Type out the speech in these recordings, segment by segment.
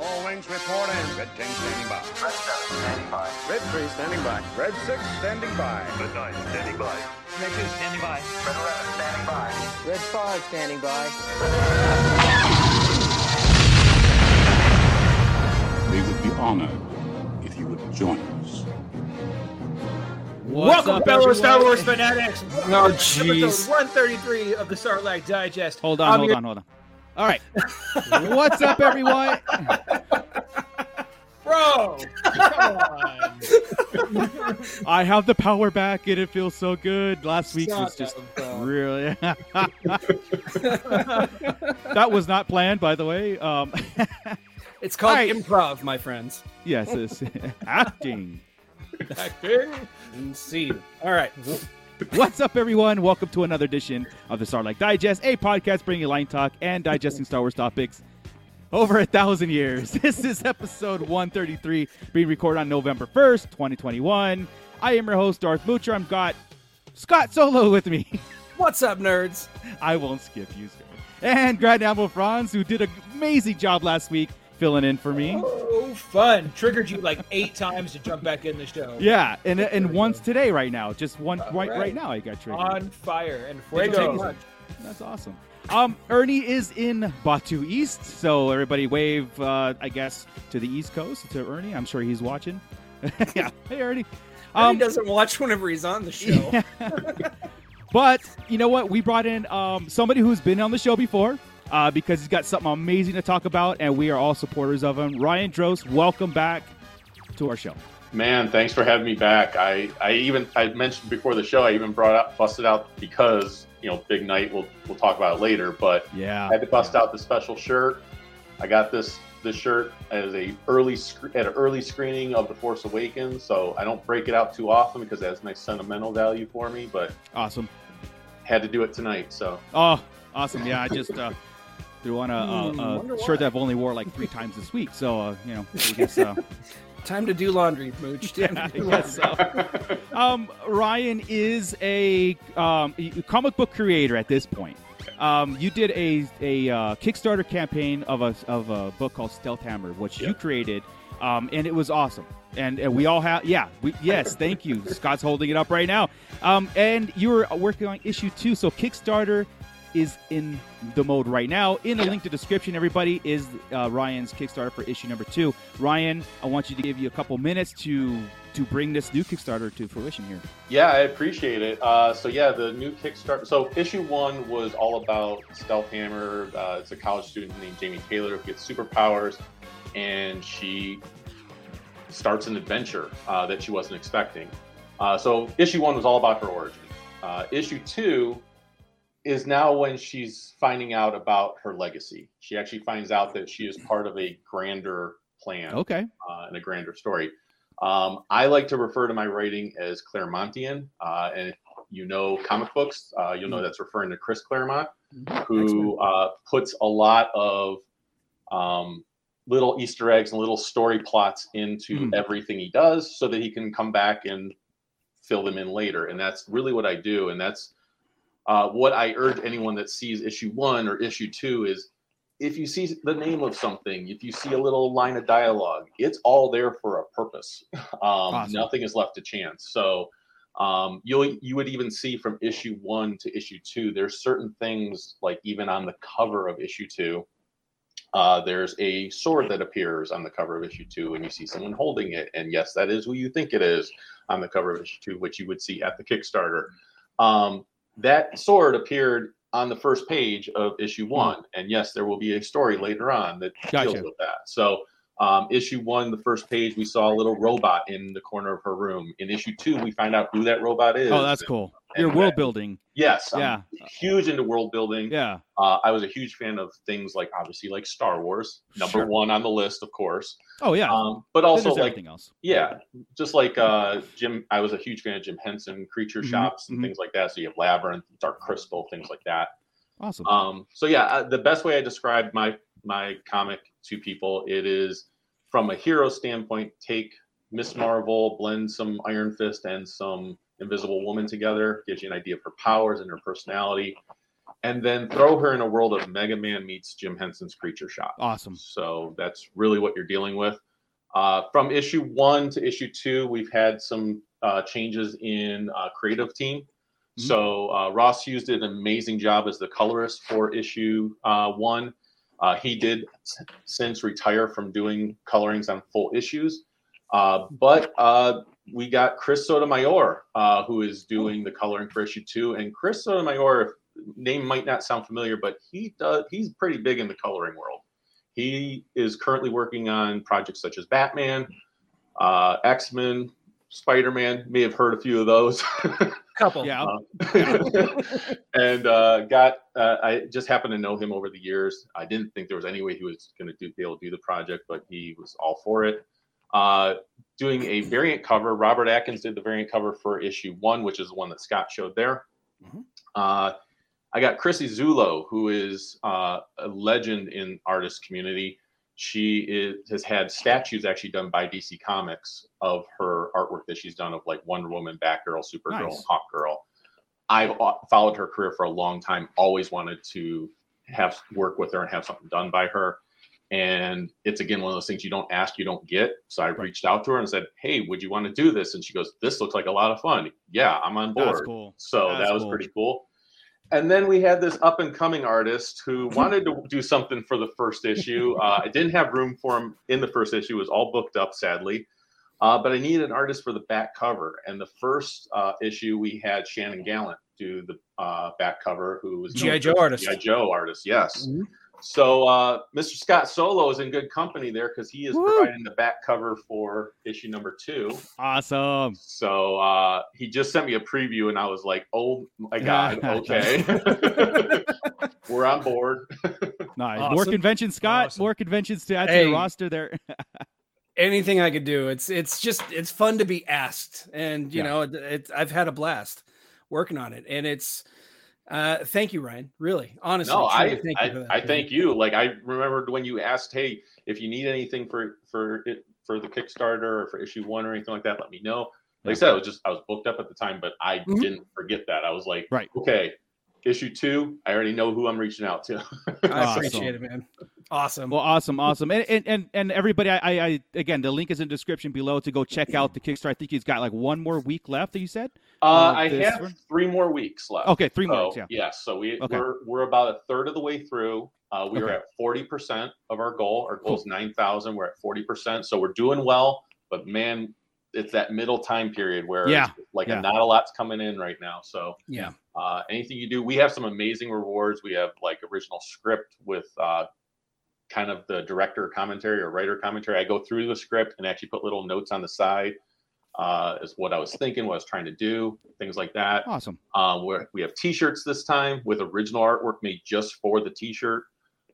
All wings report in. Red 10 standing by. Red 7 standing by. Red 3 standing by. Red 6 standing by. Red 9 standing by. Red 2 standing by. Red 11 standing by. Red 5 standing by. We would be honored if you would join us. What's Welcome, up, fellow everyone? Star Wars fanatics. Welcome Oh, jeez. 133 of the Sarlacc Digest. Hold on, I'm hold your- on, hold on. All right. What's up, everyone? Bro, come on. I have the power back, and it feels so good. Last week's was just up, really. that was not planned, by the way. Um, It's called Alright. improv, my friends. yes, it's acting. Acting. And see. All right. What's up, everyone? Welcome to another edition of the Sarlacc Digest, a podcast bringing you line talk and digesting Star Wars topics over a thousand years. This is episode 133, being recorded on November 1st, 2021. I am your host, Darth Moocher. I've got Scott Solo with me. What's up, nerds? I won't skip you, sir. And Grand Admiral Franz, who did an amazing job last week filling in for me. Oh, fun. Triggered you like eight times to jump back in the show. Yeah, and and once today, right now, just one right, right. right now, I got triggered. On fire and Thank you fuego. so much. That's awesome. Um, Ernie is in Batu East, so everybody wave, uh, I guess, to the East Coast to Ernie. I'm sure he's watching. yeah, hey Ernie. Um, he doesn't watch whenever he's on the show. but you know what? We brought in um, somebody who's been on the show before uh, because he's got something amazing to talk about, and we are all supporters of him. Ryan Drost, welcome back to our show. Man, thanks for having me back. I, I even I mentioned before the show I even brought up busted out because you know big night. We'll we'll talk about it later, but Yeah, I had to bust out the special shirt. I got this this shirt as a early sc- at an early screening of The Force Awakens, so I don't break it out too often because it has nice sentimental value for me. But awesome. had to do it tonight, so Oh, awesome. Yeah, I just uh, threw on a, Hmm, a, wonder a why. shirt that I've only wore like three times this week, so uh, you know, I guess. Uh, Time to do laundry, Mooch. Time Yeah, to do I guess so. um, Ryan is a um, comic book creator at this point. Um, you did a a uh, Kickstarter campaign of a of a book called Stealth Hammer, which you created, um, and it was awesome. And, and we all have, yeah, we, yes, thank you. Scott's holding it up right now. Um, and you were working on issue two, so Kickstarter is in the mode right now. In the link to description, everybody is uh, Ryan's Kickstarter for issue number two. Ryan, I want you to give you a couple minutes to to bring this new Kickstarter to fruition here. Yeah, I appreciate it. Uh, so yeah, the new Kickstarter. So issue one was all about Stealth Hammer. Uh, it's a college student named Jamie Taylor who gets superpowers, and she starts an adventure uh, that she wasn't expecting. Uh, so issue one was all about her origin. Uh, issue two is now when she's finding out about her legacy. She actually finds out that she is part of a grander plan Okay. uh, and a grander story. Um, I like to refer to my writing as Claremontian, uh, and if you know comic books, uh, you'll know that's referring to Chris Claremont, who uh, puts a lot of um, little Easter eggs and little story plots into Hmm. everything he does, so that he can come back and fill them in later. And that's really what I do, and that's uh, what I urge anyone that sees issue one or issue two is if you see the name of something, if you see a little line of dialogue, it's all there for a purpose. Um, Awesome. Nothing is left to chance. So um, you'll you would even see from issue one to issue two, there's certain things like even on the cover of issue two, uh, there's a sword that appears on the cover of issue two, and you see someone holding it. And yes, that is who you think it is on the cover of issue two, which you would see at the Kickstarter. Um, that sword appeared on the first page of issue one, and yes, there will be a story later on that Gotcha. deals with that. So, um, issue one, the first page, we saw a little robot in the corner of her room. In issue two, we find out who that robot is. Oh, that's cool. Your world building. Yes, I'm Yeah. huge into world building. Yeah. Uh, I was a huge fan of things like obviously like Star Wars, number Sure. one on the list, of course. Oh, yeah. Um, but also like everything else. yeah, just like uh, Jim, I was a huge fan of Jim Henson, Creature Mhm, Shops, and mhm. things like that. So you have Labyrinth, Dark Crystal, things like that. Awesome. Um, so yeah, uh, the best way I describe my my comic to people, it is from a hero standpoint. Take Miss Marvel, blend some Iron Fist and some Invisible Woman together, gives you an idea of her powers and her personality. and then throw her in a world of Mega Man meets Jim Henson's Creature Shop. Awesome. So that's really what you're dealing with. Uh, from issue one to issue two, we've had some uh, changes in uh, creative team. Mhm. So uh, Ross Hughes did an amazing job as the colorist for issue uh, one. Uh, he did since retire from doing colorings on full issues, uh, but uh, we got Chris Sotomayor, uh, who is doing the coloring for issue two. And Chris Sotomayor, name might not sound familiar, but he does. He's pretty big in the coloring world. He is currently working on projects such as Batman, uh, X Men, Spider Man. May have heard a few of those. Couple. Yeah. and uh, got uh, I just happened to know him over the years. I didn't think there was any way he was going to be able to do the project, but he was all for it. Uh, doing a variant cover, Robert Atkins did the variant cover for issue one, which is the one that Scott showed there. Mhm. Uh, I got Chrissie Zullo, who is uh, a legend in artist community. She is, has had statues actually done by DC Comics of her artwork that she's done of like Wonder Woman, Batgirl, Supergirl, Nice. Hawkgirl. I've uh, followed her career for a long time. Always wanted to have work with her and have something done by her. And it's again one of those things you don't ask, you don't get. So I reached out to her and said, "Hey, would you want to do this?" And she goes, "This looks like a lot of fun. Yeah, I'm on board." Cool. So That's that was cool. pretty cool. And then we had this up and coming artist who wanted to do something for the first issue. Uh, I didn't have room for him in the first issue; it was all booked up, sadly. Uh, but I needed an artist for the back cover. And the first uh, issue, we had Shannon Gallant do the uh, back cover, who was G.I. Joe artist. GI Joe artist, yes. Mhm. So uh, Mr. Scott Solo is in good company there because he is Woo! providing the back cover for issue number two. Awesome. So uh, he just sent me a preview, and I was like, "Oh my god, okay, we're on board." Nice. Awesome. More conventions, Scott. Awesome. More conventions to add to Hey. the roster there. Anything I could do. It's it's just it's fun to be asked, and you Yeah. know, it, it, I've had a blast working on it, and it's. Uh, thank you, Ryan. Really, honestly, no, I truly thank I, you I thank you. Like I remembered when you asked, "Hey, if you need anything for for it for the Kickstarter or for issue one or anything like that, let me know." Like I said, I was just I was booked up at the time, but I Mhm. didn't forget that. I was like, Right. okay, issue two, I already know who I'm reaching out to. I Awesome. appreciate it, man. Awesome. Well, awesome, awesome, and and and, and everybody, I, I, I again, the link is in the description below to go check out the Kickstarter. I think he's got like one more week left. That you said? Uh, Uh, I have one? three more weeks left. Okay, three more. Weeks, Yeah. Yes. So we Okay. we're we're about a third of the way through. Uh, we are at forty percent of our goal. Our goal is nine thousand. We're at forty percent. So we're doing well. But man, it's that middle time period where Yeah, it's like yeah. not a lot's coming in right now. So yeah. uh, anything you do, we have some amazing rewards. We have like original script with uh, kind of the director commentary or writer commentary. I go through the script and actually put little notes on the side. Uh, is what I was thinking, what I was trying to do, things like that. Awesome. Where we have T-shirts this time with original artwork made just for the T-shirt.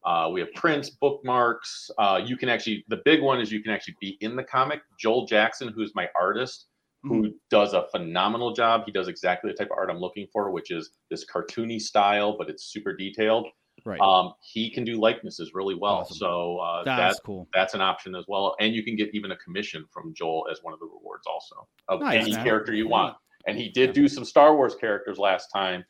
Uh, we have prints, bookmarks. Uh, you can actually, the big one is you can actually be in the comic. Joel Jackson, who's my artist, who does a phenomenal job. He does exactly the type of art I'm looking for, which is this cartoony style, but it's super detailed. Right. Um, he can do likenesses really well. Awesome. So uh, That's that cool. that's an option as well. And you can get even a commission from Joel as one of the rewards also of Nice, any man. character you want. And he did do some Star Wars characters last time,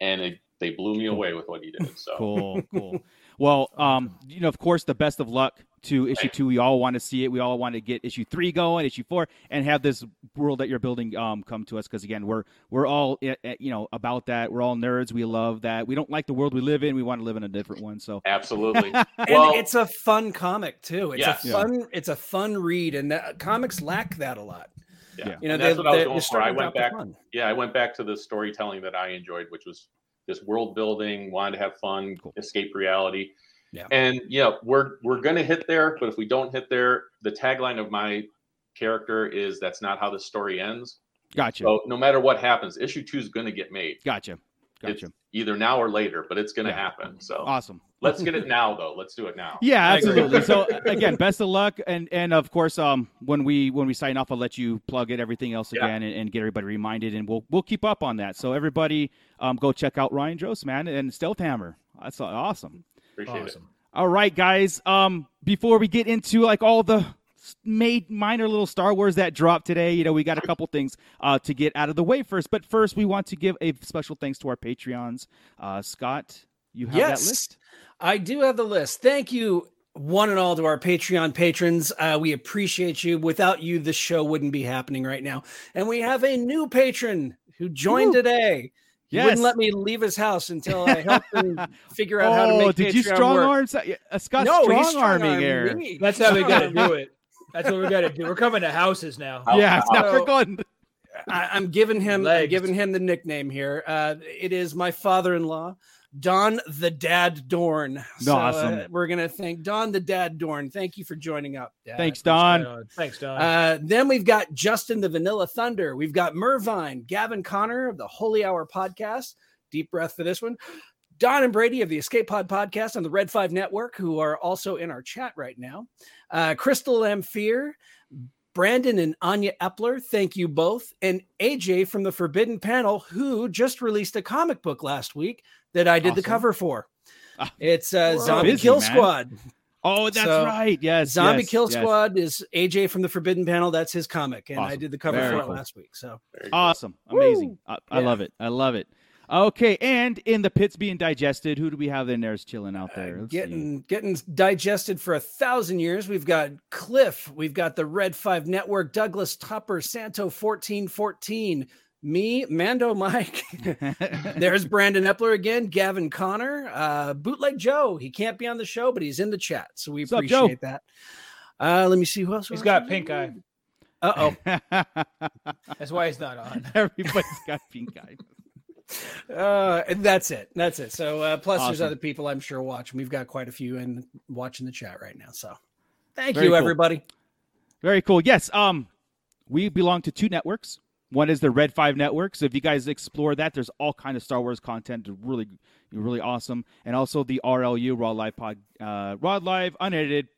and it, they blew me away with what he did. So Cool, cool. Well, um, you know, of course, the best of luck to issue two. We all want to see it. We all want to get issue three going, issue four, and have this world that you're building um come to us. Because again, we're we're all eh, eh, you know about that. We're all nerds. We love that. We don't like the world we live in. We want to live in a different one. So absolutely. and well, it's a fun comic too. It's Yes. a Yeah. fun. It's a fun read, and that, comics lack that a lot. yeah. You know, And they, that's what I was going for. I went back. Yeah, I went back to the storytelling that I enjoyed, which was this world building, wanted to have fun, Cool. escape reality. Yeah. And yeah, we're we're gonna hit there, but if we don't hit there, the tagline of my character is that's not how the story ends. gotcha, So no matter what happens, issue two is gonna get made. gotcha, It's gotcha. either now or later, but it's gonna Yeah. happen. So Awesome. let's get it now though. Let's do it now. Yeah, absolutely. so again, best of luck, and and of course, um, when we when we sign off, I'll let you plug it, everything else Yeah. again, and, and get everybody reminded, and we'll we'll keep up on that. So everybody, um, go check out Ryan Drost, man, and Stealth Hammer. That's awesome. Appreciate Awesome. All right, guys. Um, before we get into like all the made minor little Star Wars that dropped today. You know, we got a couple things uh, to get out of the way first. But first, we want to give a special thanks to our Patreons. Uh, Scott, you have that list. I do have the list. Thank you, one and all, to our Patreon patrons. Uh, we appreciate you. Without you, this show wouldn't be happening right now. And we have a new patron who joined Woo. today. He Yes. wouldn't let me leave his house until I helped him figure out how to make. Oh, make did you strong work. arm uh, Scott no, he's strong arming strong-arming here? me. That's how we got to do it. That's what we got to do. We're coming to houses now. Yeah, how- now we're going. I, I'm giving him I'm giving him the nickname here. Uh, it is my father-in-law, Don the Dad Dorn. So, uh, Awesome. we're gonna thank Don the Dad Dorn. Thank you for joining up. Dad. Thanks, I appreciate Don. Thanks, Don. Uh, then we've got Justin the Vanilla Thunder. We've got Mervine, Gavin Connor of the Holy Hour podcast. Deep breath for this one. Don and Brady of the Escape Pod podcast on the Red Five Network, who are also in our chat right now. Uh, Crystal Lamphir, Brandon and Anya Epler, thank you both. And AJ from the Forbidden Panel, who just released a comic book last week that I did the cover for. Ah, It's uh, Whoa. Zombie Busy, Kill man. Squad. Oh, that's So, right. Yes, Zombie yes, Kill yes. Squad is AJ from the Forbidden Panel. That's his comic, and I did the cover Very for it last week. So Very good. Awesome. Amazing. Woo! I, I Yeah. love it. I love it. Okay, and in the pits being digested, who do we have in there is chilling out there? uh, Let's see. getting getting digested for a thousand years. We've got Cliff. We've got the Red Five Network. Douglas Tupper. Santo fourteen fourteen. Me, Mando Mike. There's Brandon Epler again. Gavin Connor. Uh, Bootleg Joe. He can't be on the show, but he's in the chat, so we What's up, appreciate that. Uh, let me see who else. He's got pink eye. Uh oh. That's why he's not on. Everybody's got pink eye. Uh, and that's it. That's it. So uh, plus there's other people I'm sure watching. We've got quite a few in watching the chat right now. So thank Very you, cool. everybody. Very cool. Yes. Um, we belong to two networks. One is the Red Five Network. So if you guys explore that, there's all kind of Star Wars content. Really, really awesome. And also the RLU Raw Live Pod, uh, Raw Live Unedited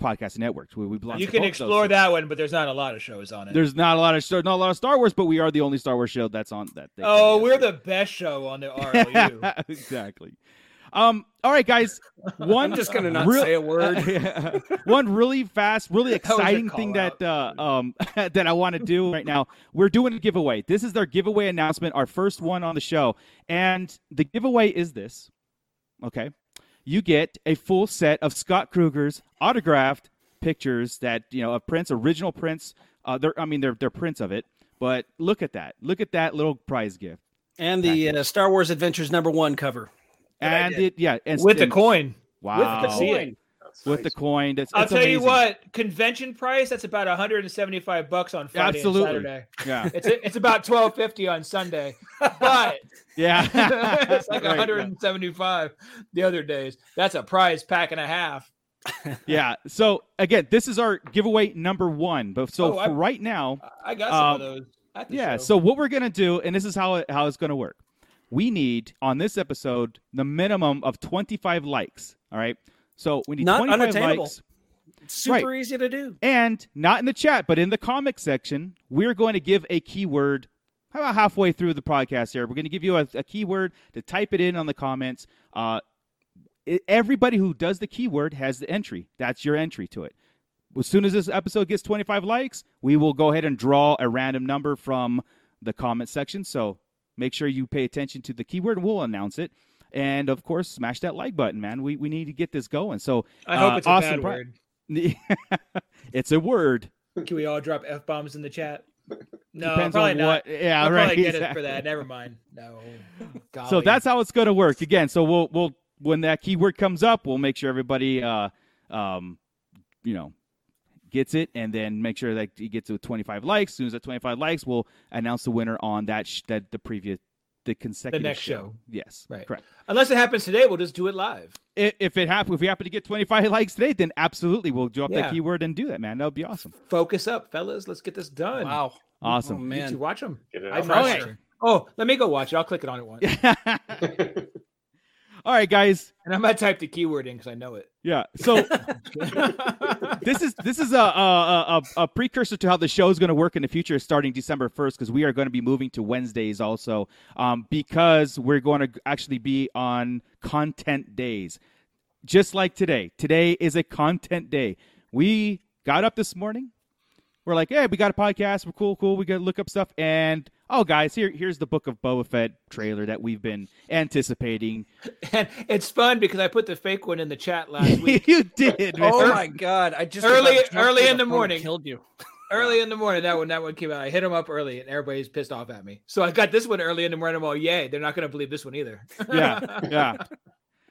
Podcast Network. We, we belong. You can explore that one, but there's not a lot of shows on it. There's not a lot of Star- not a lot of Star Wars, but we are the only Star Wars show that's on that. that oh, that- we're the best show on the RLU. exactly. Um. All right, guys. One I'm just gonna not real- say a word. one really fast, really That exciting thing call that uh, um that I want to do right now. We're doing a giveaway. This is our giveaway announcement, our first one on the show, and the giveaway is this. Okay, you get a full set of Scott Kruger's autographed pictures that you know of prints, original prints. Uh, they're I mean they're they're prints of it, but look at that. Look at that little prize gift. and the uh, Star Wars Adventures number one cover That I And it yeah, and with the coin. Wow. with the coin. That's with the coin. That's, I'll it's tell you what, convention price that's about 175 bucks on Friday Absolutely. and Saturday. Yeah, It's it's about 1250 on Sunday, but yeah. it's like Right, 175 the other days. That's a prize pack and a half. yeah. So again, this is our giveaway number one. But so Oh, I- right now, I got some Um, of those. Yeah. show. So what we're gonna do, and this is how it, how it's gonna work. We need on this episode the minimum of twenty five likes. All right. So we need Not twenty five unattainable. likes, Super easy to do. and not in the chat, but in the comic section, we're going to give a keyword. How about halfway through the podcast here? We're going to give you a, a keyword to type it in on the comments. Uh, everybody who does the keyword has the entry. That's your entry to it. As soon as this episode gets 25 likes, we will go ahead and draw a random number from the comment section. So make sure you pay attention to the keyword and we'll announce it. And of course, smash that like button, man. We, we need to get this going. So I hope uh, it's a awesome bad pri- word. it's a word. Can we all drop f bombs in the chat? No, Depends probably on not. what. Yeah, I'll right. probably get it for that. Never mind. No. So that's how it's going to work. Again, so we'll we'll when that keyword comes up, we'll make sure everybody uh um you know gets it and then make sure that he gets to 25 likes. As soon as that 25 likes, we'll announce the winner on that sh- that the previous the consecutive the next show. Yes. Right. Correct. unless it happens today, we'll just do it live. I- If it happen, if we happen to get 25 likes today, then absolutely we'll drop that keyword and do that, man. That would be awesome. Focus up, fellas. Let's get this done. Wow. Awesome. Oh, You man. two watch them. Get it I'm Okay. Oh, let me go watch it. I'll click it on it once, All right, guys. and I'm gonna type the keyword in because I know it. Yeah. So this is this is a a, a, a precursor to how the show is going to work in the future, starting December first, because we are going to be moving to Wednesdays also, um, because we're going to actually be on content days, just like today. Today is a content day. We got up this morning. We're like, hey, we got a podcast. We're cool, cool. We got to look up stuff. And oh, guys, here here's the Book of Boba Fett trailer that we've been anticipating. And it's fun because I put the fake one in the chat last week. you did. man. Oh my god! I just Early- early in the phone morning. killed you. early in the morning. That one, that one came out. I hit him up early, and everybody's pissed off at me. So I got this one early in the morning. I'm all, yay! They're not going to believe this one either. yeah, yeah.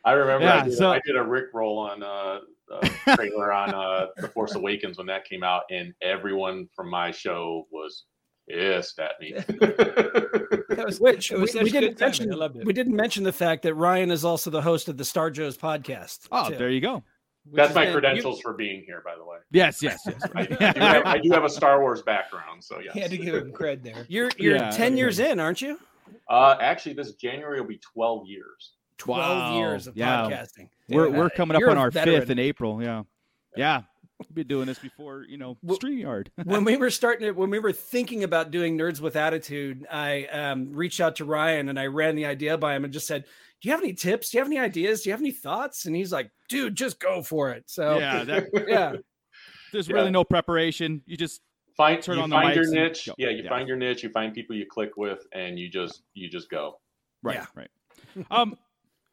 I remember Yeah, I, did, so- I did a Rick roll on uh, a trailer on uh, The Force Awakens when that came out, and everyone from my show was pissed at me. That was, Which it we, was such we didn't mention. I loved it. We didn't mention the fact that Ryan is also the host of the Star Joe's podcast. Oh, too, there you go. which That's my been- credentials for being here, by the way. Yes, yes, yes. I, do have, I do have a Star Wars background, so yes. He had to give him cred there. You're you're Yeah, ten years in, aren't you? Uh, actually, this January will be 12 years. Twelve Wow, years of yeah. podcasting. We're Yeah, we're coming up you're on our veteran. fifth in April. Yeah, yeah. We've been doing this before, you know, Well- Streamyard. when we were starting it, when we were thinking about doing Nerds with Attitude, I um, reached out to Ryan and I ran the idea by him and just said, "Do you have any tips? Do you have any ideas? Do you have any thoughts?" And he's like, "Dude, just go for it." So yeah, that, yeah, there's Yeah. really no preparation. You just Find Turn you on the find your mics and niche. Yeah, you Yeah. find your niche. You find people you click with, and you just you just go. right, Yeah. right. Um,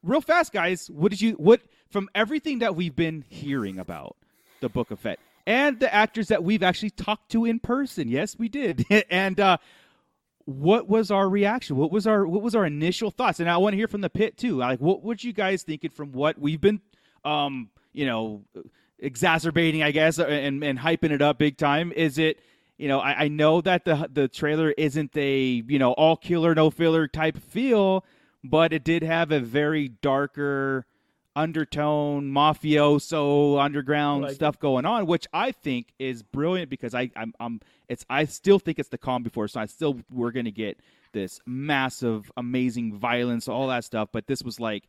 real fast, guys. What did you what from everything that we've been hearing about the Book of Fett and the actors that we've actually talked to in person? Yes, we did. and uh, what was our reaction? What was our what was our initial thoughts? And I want to hear from the pit too. Like, what would you guys thinking from what we've been, um, you know, exacerbating, I guess, and and hyping it up big time? Is it? You know, I, I know that the the trailer isn't a you know all killer no filler type feel, but it did have a very darker undertone, mafioso, underground Like- stuff going on, which I think is brilliant because I I'm, I'm it's I still think it's the calm before, so I still we're gonna get this massive, amazing violence, all that stuff. But this was like,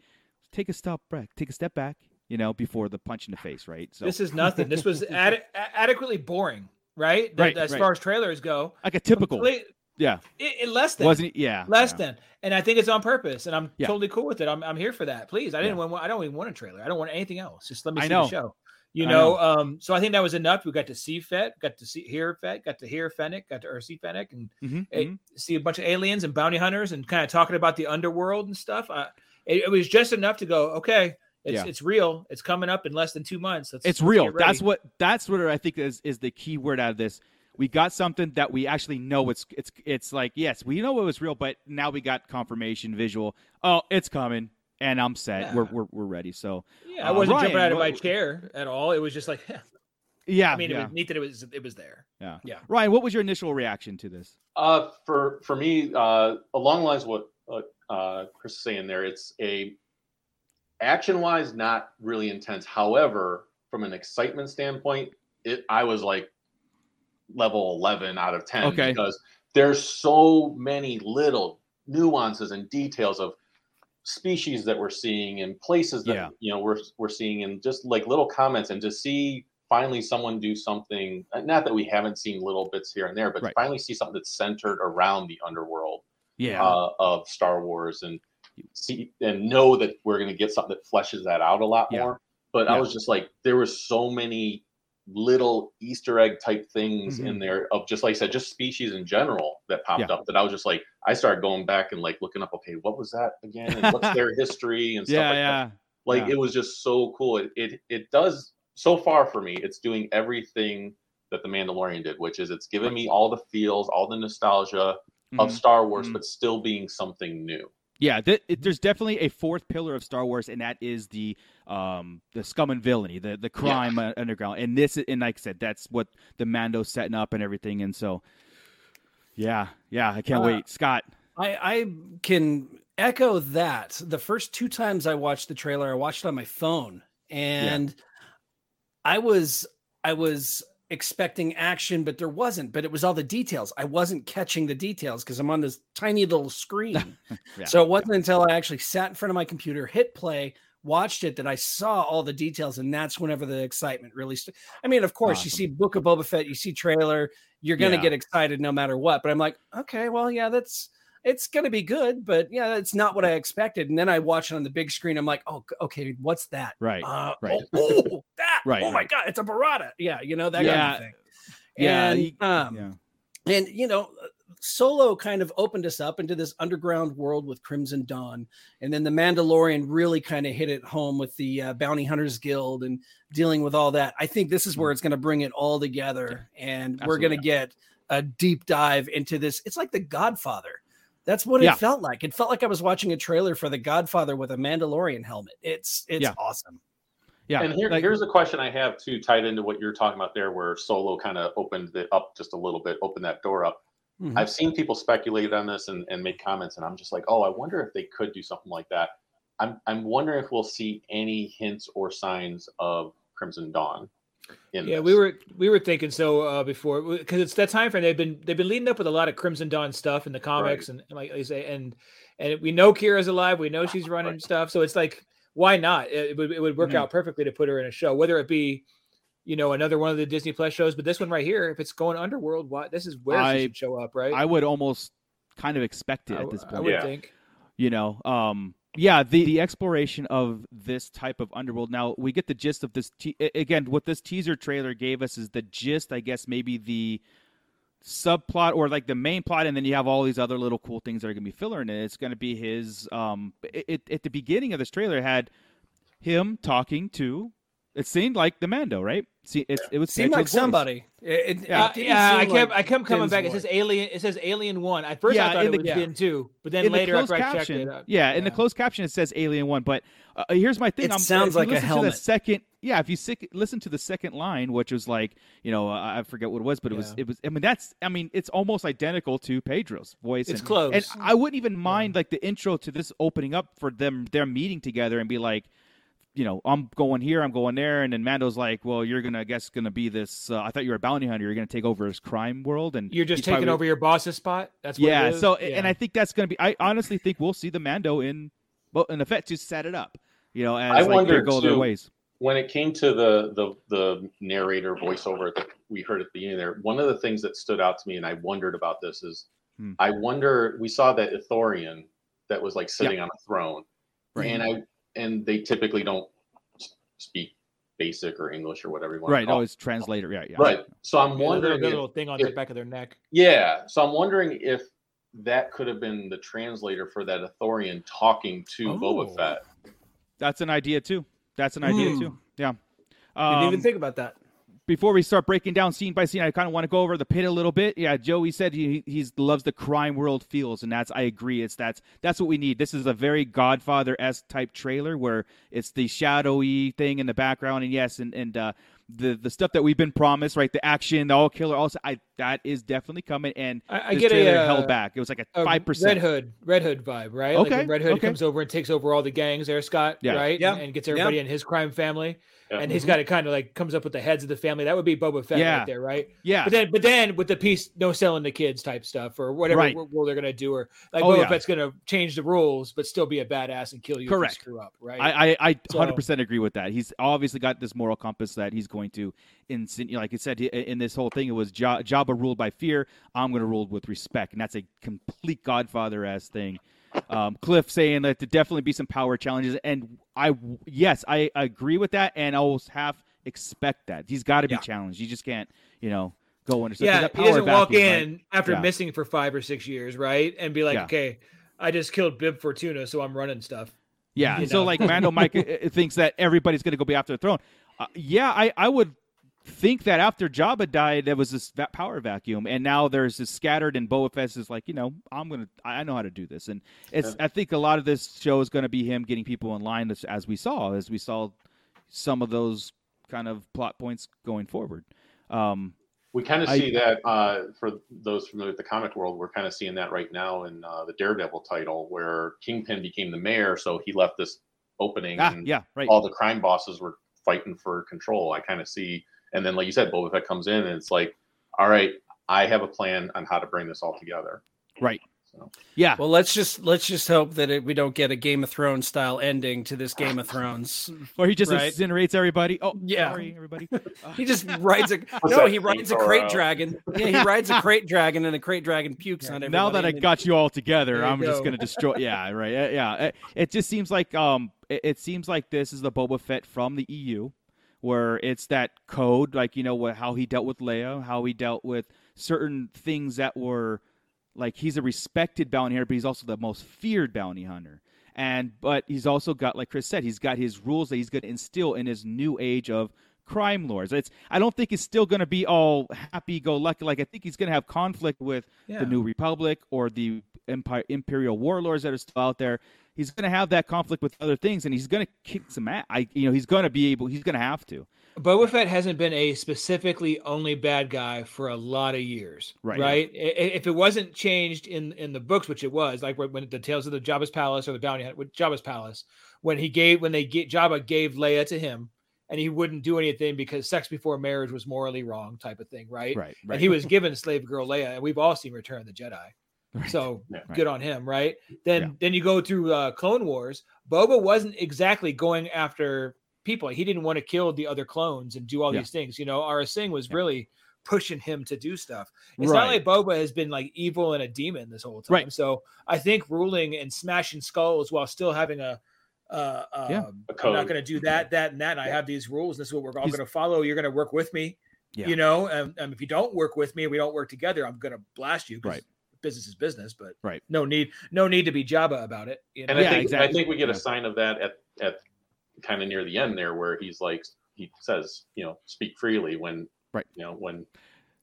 take a step back, take a step back, you know, before the punch in the face, right? So This is nothing. This was ade- a- adequately boring, right? Right, As right. far as trailers go, like a typical, Complete- yeah, it, it less than wasn't? Yeah, less yeah. than, and I think it's on purpose, and I'm Yeah. totally cool with it. I'm, I'm here for that. Please, I didn't want. I don't even want a trailer. I don't want anything else. Just let me see the show. You I know, um, so I think that was enough. We got to see Fett, got to see hear Fett, got to hear Fennec, got to or see Fennec, and Mhm, eh, mhm. see a bunch of aliens and bounty hunters, and kind of talking about the underworld and stuff. Uh, it, it was just enough to go, okay, it's Yeah. it's real. It's coming up in less than two months. Let's, it's let's real. That's what that's what I think is is the key word out of this. We got something that we actually know it's it's it's like yes, we know it was real, but now we got confirmation visual. Oh, it's coming, and I'm set. Yeah. We're, we're we're ready. So Yeah, I Uh, wasn't Ryan, jumping out of my chair at all. It was just like, yeah, I mean, yeah, it was neat that it was it was there. yeah, Yeah. Ryan, what was your initial reaction to this? Uh, for for me, uh, along lines what uh, uh, Chris is saying there, it's a action wise not really intense. However, from an excitement standpoint, it I was like level eleven out of ten Okay. because there's so many little nuances and details of species that we're seeing and places that Yeah. you know we're we're seeing and just like little comments and to see finally someone do something not that we haven't seen little bits here and there but Right. to finally see something that's centered around the underworld Yeah, uh, of Star Wars and see and know that we're going to get something that fleshes that out a lot Yeah. more. But I was just like, there was so many little Easter egg type things Mm-hmm. in there of just like I said, just species in general that popped Yeah. up that I was just like, I started going back and like looking up, okay, what was that again? And what's their history and stuff yeah, like that. Like Yeah. it was just so cool. It, it it does so far for me. It's doing everything that the Mandalorian did, which is it's giving me all the feels, all the nostalgia of Mhm. Star Wars, Mhm. but still being something new. Yeah, th- it, there's definitely a fourth pillar of Star Wars, and that is the um the scum and villainy, the the crime uh, underground. And this, and like I said, that's what the Mando's setting up and everything. And so, yeah, yeah, I can't Uh, wait, Scott. I, I can echo that. The first two times I watched the trailer, I watched it on my phone, and I was I was expecting action, but there wasn't. But it was all the details. I wasn't catching the details because I'm on this tiny little screen. Yeah, so it wasn't until I actually sat in front of my computer, hit play, watched it, that I saw all the details, and that's whenever the excitement really. St- I mean, of course, you see Book of Boba Fett, you see trailer, you're gonna Yeah. get excited no matter what. But I'm like, okay, well, yeah, that's it's going to be good, but yeah, it's not what I expected. And then I watch it on the big screen. I'm like, oh, okay, what's that? Right. Uh, right. Oh, oh, that. Right, Oh my right. god, it's a Barada. Yeah, you know that kind Yeah. of thing. Yeah, And, he- um, yeah. and you know solo kind of opened us up into this underground world with crimson dawn and then the mandalorian really kind of hit it home with the uh, bounty hunters guild and dealing with all that i think this is where it's going to bring it all together and we're going to get a deep dive into this it's like the godfather that's what Yeah. it felt like it felt like i was watching a trailer for the godfather with a mandalorian helmet it's it's Yeah. awesome Yeah. and here, like- here's a question I have too, tied into what you're talking about there, where Solo kind of opened it up just a little bit, opened that door up. Mhm. I've seen people speculate on this and, and make comments, and I'm just like, oh, I wonder if they could do something like that. I'm I'm wondering if we'll see any hints or signs of Crimson Dawn. Yeah, we were we were thinking so uh, before because it's that time frame. They've been they've been leading up with a lot of Crimson Dawn stuff in the comics, and like I say, and and we know Kira's alive. We know she's running Right. stuff. So it's like, why not? It, would it would work Mhm. out perfectly to put her in a show, whether it be, you know, another one of the Disney Plus shows. But this one right here, if it's going Underworld, why this is where I- she should show up, right? I would almost kind of expect it I at this point. I would Yeah. think. you know um yeah the the exploration of this type of underworld. Now we get the gist of this te- again what this teaser trailer gave us is the gist i guess maybe the subplot or like the main plot and then you have all these other little cool things that are going to be filler in it. It's going to be his um it, it, at the beginning of this trailer had him talking to it seemed like the mando right see it, it was seemed like voice. somebody it, it- Yeah. Uh, it yeah, I kept like I kept coming Tim's back. It says Alien. It says Alien One. At first, Yeah, I thought it the- was yeah. Ben Two, but then in later the after closed I checked caption, it, uh, yeah, in the closed caption it says Alien One. But uh, here's my thing: It I'm, sounds like a listen To helmet. the second, yeah, if you sick, listen to the second line, which was like, you know, uh, I forget what it was, but it was, it was. I mean, that's, I mean, it's almost identical to Pedro's voice. It's and, close. and I wouldn't even mind like the intro to this opening up for them, their meeting together, and be like. You know, I'm going here, I'm going there, and then Mando's like, "Well, you're gonna, I guess, gonna be this. Uh, I thought you were a bounty hunter. You're gonna take over his crime world, and You're just taking probably- over your boss's spot. That's what yeah. So, Yeah. and I think that's going to be. I honestly think we'll see the Mando in, well, in effect, to set it up. You know, as I like they wondered, go their ways. when it came to the the the narrator voiceover that we heard at the beginning there, one of the things that stood out to me, and I wondered about this is, Hmm. I wonder we saw that Ithorian that was like sitting on a throne, Right. and I and they typically don't speak basic or English or whatever you want Right. to call No, it. it's translator. Yeah. Yeah. Right. So I'm Yeah, the little, wondering, the if- little thing on if- the back of their neck. yeah. So I'm wondering if that could have been the translator for that Ithorian talking to Oh. Boba Fett. That's an idea too. That's an idea Hmm. too. Yeah. didn't even Um, think about that before we start breaking down scene by scene, I kind of want to go over the pit a little bit. Yeah, Joey said he he's loves the crime world feels, and that's I agree. It's that's that's what we need. This is a very Godfather esque type trailer where it's the shadowy thing in the background, and yes, and and uh, the the stuff that we've been promised, right? The action, the all killer, also I that is definitely coming. And I, I this get a trailer uh, held back. It was like a five percent Red. Hood, Red Hood vibe, right? Like Okay, when Red Hood okay. comes over and takes over all the gangs there, Scott, Yeah. right? Yeah. And, and gets everybody in his crime family, Yeah. and he's mm-hmm. got it kind of like comes up with the heads of the family. That would be Boba Fett Yeah. right there, right? Yeah, But then, but then with the piece, no selling the kids type stuff or whatever Right. rule they're gonna do, or like Oh, Boba yeah. Fett's gonna change the rules but still be a badass and kill you Correct. if you screw up, right? I, I, I So- 100% agree with that. He's obviously got this moral compass that he's going to, insin- like I said, in this whole thing, it was ja- Jabba ruled by fear. I'm going to rule with respect. And that's a complete Godfather ass thing. Um, Cliff saying that there definitely be some power challenges. And I, yes, I agree with that. And I always have expect that. He's got to be Yeah. challenged. You just can't, you know, go under. yeah, that he doesn't walk vacuum, right? in after Yeah. missing for five or six years, right? And be like, Yeah. okay, I just killed Bib Fortuna, so I'm running stuff. Yeah. you So know? like Mando Mike uh, thinks that everybody's going to go be after the throne. Uh, yeah, I, I would think that after Jabba died, there was this power vacuum, and now there's this scattered, and Boba Fett is like, you know, I'm gonna, I know how to do this, and it's. I think a lot of this show is going to be him getting people in line, as, as we saw, as we saw some of those kind of plot points going forward. Um, We kind of I- see that uh, for those familiar with the comic world. We're kind of seeing that right now in uh, the Daredevil title, where Kingpin became the mayor, so he left this opening, ah, and yeah, right. all the crime bosses were fighting for control. I kind of see, and then like you said, Boba Fett comes in, and it's like, all right, I have a plan on how to bring this all together. Right. Yeah. Well, let's just let's just hope that it, we don't get a Game of Thrones style ending to this Game of Thrones. Or he just Right. incinerates everybody. Oh, Yeah. Sorry, everybody. He just rides a no. He rides a scene krayt dragon. Yeah, he rides a krayt dragon, and the krayt dragon pukes on everybody. now that I got you all together, you I'm just gonna destroy. Yeah, right. Yeah, it, it just seems like um, it, it seems like this is the Boba Fett from the EU, where it's that code, like you know what, how he dealt with Leia, how he dealt with certain things that were like he's a respected bounty hunter, but he's also the most feared bounty hunter. And but he's also got, like Chris said, he's got his rules that he's going to instill in his new age of crime lords. It's I don't think it's still going to be all happy go lucky. Like I think he's going to have conflict with Yeah. the New Republic or the Empire Imperial warlords that are still out there. He's going to have that conflict with other things, and he's going to kick some ass. I, you know, he's going to be able. He's going to have to. Boba Fett hasn't been a specifically only bad guy for a lot of years, Right. Right. If it wasn't changed in in the books, which it was, like when when the Tales of the Jabba's Palace or the Bounty Hunt with Jabba's Palace, when he gave when they get Jabba gave Leia to him, and he wouldn't do anything because sex before marriage was morally wrong, type of thing, right? Right. Right. And he was given slave girl Leia, and we've all seen Return of the Jedi. Right. So Yeah. good on him, right? Then Yeah. then you go through uh, Clone Wars. Boba wasn't exactly going after people. He didn't want to kill the other clones and do all Yeah. these things. You know, Aurra Sing was really pushing him to do stuff. It's Right. not like Boba has been like evil and a demon this whole time. Right. So I think ruling and smashing skulls while still having a uh, um, Yeah. I'm not going to do that, that, and that. And I have these rules. And this is what we're all going to follow. You're going to work with me. Yeah. You know, and, and if you don't work with me, we don't work together. I'm going to blast you. Right. Business is business, but Right. no need, no need to be Jabba about it. You know? And Yeah, I think exactly. I think we get a sign of that at at kind of near the end there, where he's like he says, you know, speak freely when Right. you know when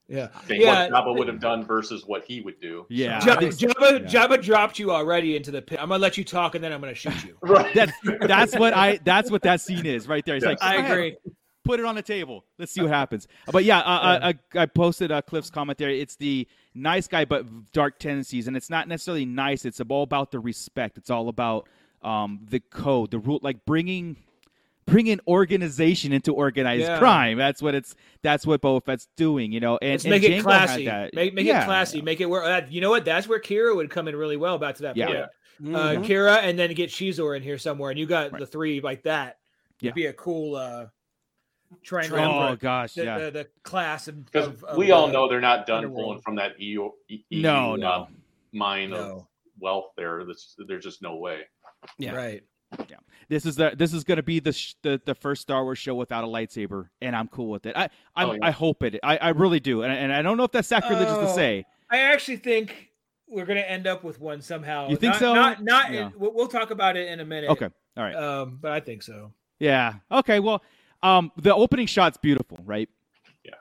yeah. saying Yeah. what Jabba would have done versus what he would do. Yeah. Jabba, Jabba, yeah. Jabba dropped you already into the pit. I'm gonna let you talk, and then I'm gonna shoot you. Right. That's that's what I that's what that scene is right there. It's like I "Go ahead, agree. Put it on the table. Let's see what happens. But yeah, uh, I, I, I posted uh, Cliff's comment there. It's the nice guy but dark tendencies, and it's not necessarily nice. It's all about the respect. It's all about um, the code, the rule, like bringing bringing organization into organized Yeah. crime. That's what it's. That's what Boba Fett's doing. You know, and, Let's and make Jango it classy. Had that. Make make Yeah. it classy. Make it where uh, you know what? That's where Kira would come in really well. Back to that Yeah. point. Yeah. Uh, Mhm. Kira, and then get Xizor in here somewhere, and you got Right. the three like that. Yeah. Would be a cool uh, triangle. Oh gosh, the, yeah. the, the class of, Because of- of, we all uh, know they're not done Underworld. pulling from that EU, E- EU No, uh, no. mine of wealth there. There's, there's just no way. Yeah. right. Yeah this is the this is going to be the, sh- the the first Star Wars show without a lightsaber, and I'm cool with it. I I, Oh, yeah. I hope it. I, I really do, and, and I don't know if that's sacrilegious to Oh. say. I actually think we're gonna end up with one somehow. You think Not- so? Not not. Yeah. in- we'll, we'll talk about it in a minute. Okay, all right, Um, but I think so. yeah, okay. Well, um, the opening shot's beautiful, right? Yeah.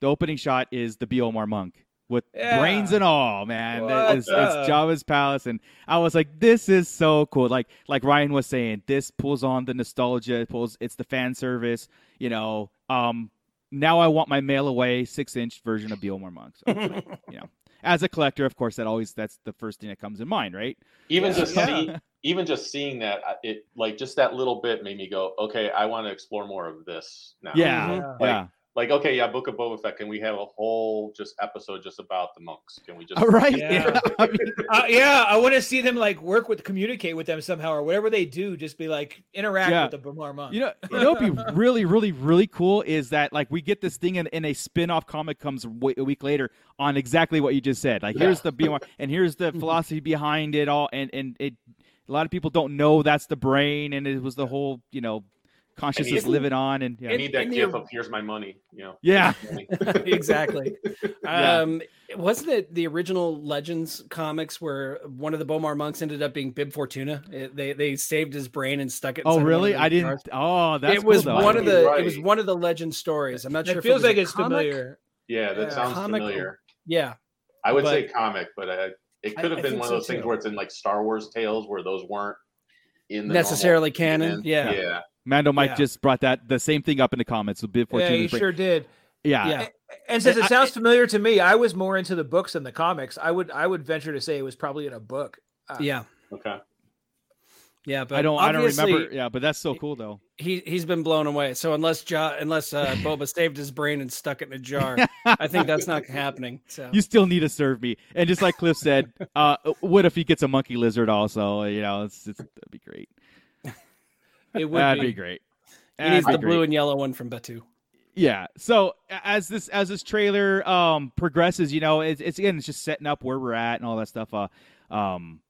The opening shot is the B'omarr monk with Yeah. brains and all, man. It's, it's Jabba's palace, and I was like, this is so cool. Like like Ryan was saying, this pulls on the nostalgia. It pulls. It's the fan service. You know. Um. Now I want my mail away six inch version of B'omarr monk. So, you know, as a collector, of course, that always that's the first thing that comes in mind, right? Even Yeah. just Yeah. see, even just seeing that, it like just that little bit made me go, okay, I want to explore more of this now. Yeah, Mhm. yeah. Like, okay, yeah, Book of Boba Fett. Can we have a whole just episode just about the monks? Can we just? All right. Yeah. Yeah. I mean, Uh, yeah, I want to see them like work with, communicate with them somehow, or whatever they do. Just be like interact Yeah. with the B'omarr monk. You know, you know, what'd be really, really, really cool is that like we get this thing in, in a spin-off comic comes w- a week later on exactly what you just said. Like here's the BMR and here's the philosophy behind it all, and and it a lot of people don't know that's the brain, and it was the whole you know consciousness isn't- living on, and yeah, I need that in the- of "Here's my money." You know. Yeah. exactly. Yeah. Um, wasn't it the original Legends comics where one of the B'omarr monks ended up being Bib Fortuna? It- they they saved his brain and stuck it. oh inside of one really? I didn't. jars. Oh, that's it was cool, though. one of the. It was one of the Legend stories. I'm not sure. it if feels like it's comic. familiar. Yeah, that Yeah. sounds Comic- familiar. Yeah, I would but- say comic, but I, it could have I been think one of so, those things too. where it's in like Star Wars tales where those weren't in the Necessarily normal canon, yeah. yeah. Mando Mike Yeah. just brought that the same thing up in the comments with Bib Yeah, Fortuna. you sure did. yeah. yeah. And since it I- sounds familiar to me, I was more into the books than the comics. I would I would venture to say it was probably in a book. Uh, yeah. Okay. Yeah, but I don't. I don't remember. Yeah, but that's so cool though. He he's been blown away. So unless ja, unless uh, Boba saved his brain and stuck it in a jar, I think that's not happening. So You still need to serve me. And just like Cliff said, uh, what if he gets a monkey lizard also? You know, it's, it's that'd be great. It would That'd be. be great. he the be blue and yellow one from Batuu. Yeah. So as this as this trailer um progresses, you know, it's, it's again it's just setting up where we're at and all that stuff. Uh, um,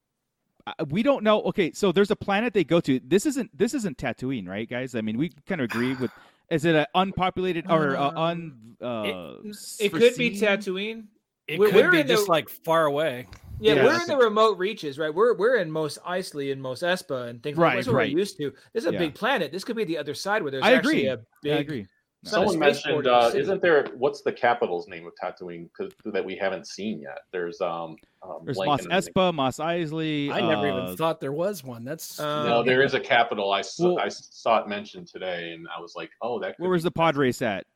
we don't know. Okay, so there's a planet they go to. This isn't this isn't Tatooine, right, guys? I mean, we kind of agree with. Is it an unpopulated or uh, un? Uh, It could be foreseen? Tatooine. It We're- could we're be in the- just like far away. Yeah, Yeah, we're in the remote reaches, right? We're we're in Mos Eisley and Mos Espa and things like Right, that's what right. we're used to. This is a Yeah. big planet. This could be the other side where there's I actually agree. a big Yeah, I agree. Someone mentioned, uh, isn't there? What's the capital's name of Tatooine? 'Cause- that we haven't seen yet. There's um. um There's Mos on the. Espa, Mos Eisley. I never uh, even thought there was one. That's Um, No, there is a capital. I saw, Well- I saw it mentioned today, and I was like, oh, that. Could Where was the pod race at?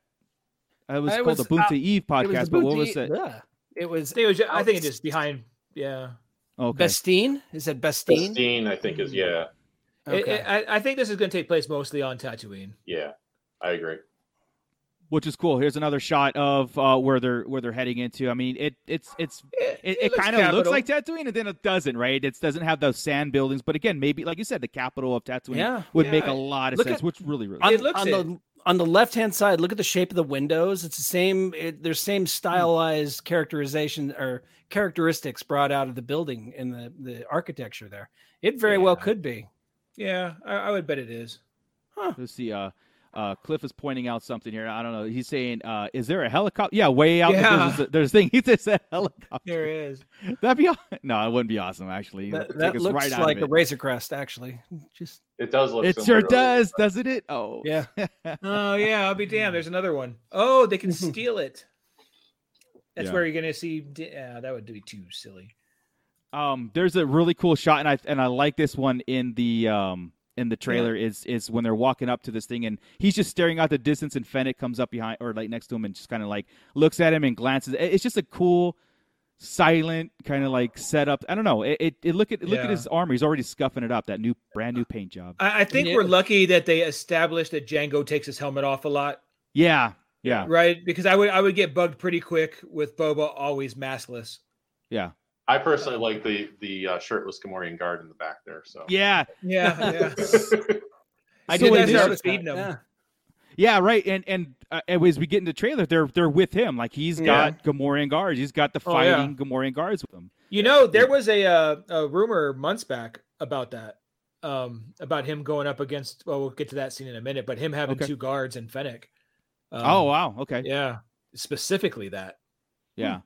It was I called was the Boonta out- Eve podcast, but what was it? yeah. It was I think, it was ju- I think it's just behind. Yeah, Okay. Bestine. Is it Bestine? Christine, I think is yeah, Okay. it- I, I think this is going to take place mostly on Tatooine. yeah. I agree. which is cool. Here's another shot of uh, where they're where they're heading into. I mean, it it's it's It, it, it kind of looks like Tatooine, and then it doesn't, right? It doesn't have those sand buildings, but again, maybe like you said, the capital of Tatooine Yeah. would make a lot of Look sense. at- which really, really, on, It looks on it. the on the left hand side, look at the shape of the windows. It's the same. It, there's same stylized characterization or characteristics brought out of the building in the the architecture there. It very well could be. Yeah, I, I would bet it is. Huh. let's see. Uh, uh, Cliff is pointing out something here. I don't know. He's saying, uh, "Is there a helicopter?" Yeah, way out. Yeah. There's, a, there's a thing. He says a helicopter. There is. That'd be no, it wouldn't be awesome. Actually, That, that looks right like a. Razor Crest, actually. Just It does look. It sure does, doesn't it? Oh, yeah. Oh yeah, I'll be damned. There's another one. Oh, they can steal it. That's Yeah. where you're going to see. Yeah, that would be too silly. Um, there's a really cool shot, and I and I like this one in the um in the trailer is is when they're walking up to this thing, and he's just staring out the distance, and Fennec comes up behind or like next to him, and just kind of like looks at him and glances. It's just a cool, silent kind of like setup. I don't know. It, it, it look at look at his armor. He's already scuffing it up. That new brand new paint job. I, I think Yeah. we're lucky that they established that Jango takes his helmet off a lot, Yeah, yeah, right? Because I would I would get bugged pretty quick with Boba always maskless. yeah, I personally like the the uh, shirtless Gamorrean guard in the back there. So yeah. Yeah, yeah. I So did that start feeding that, them. yeah. Yeah, right. And and uh, as we get into the trailer, they're they're with him. Like he's got Gamorrean guards. He's got the Oh, yeah. fighting Gamorrean guards with him. You know, there was a uh, a rumor months back about that, um, about him going up against. Well, we'll get to that scene in a minute, but him having Okay. two guards and Fennec. Um, oh wow. Okay. yeah, specifically that. Yeah.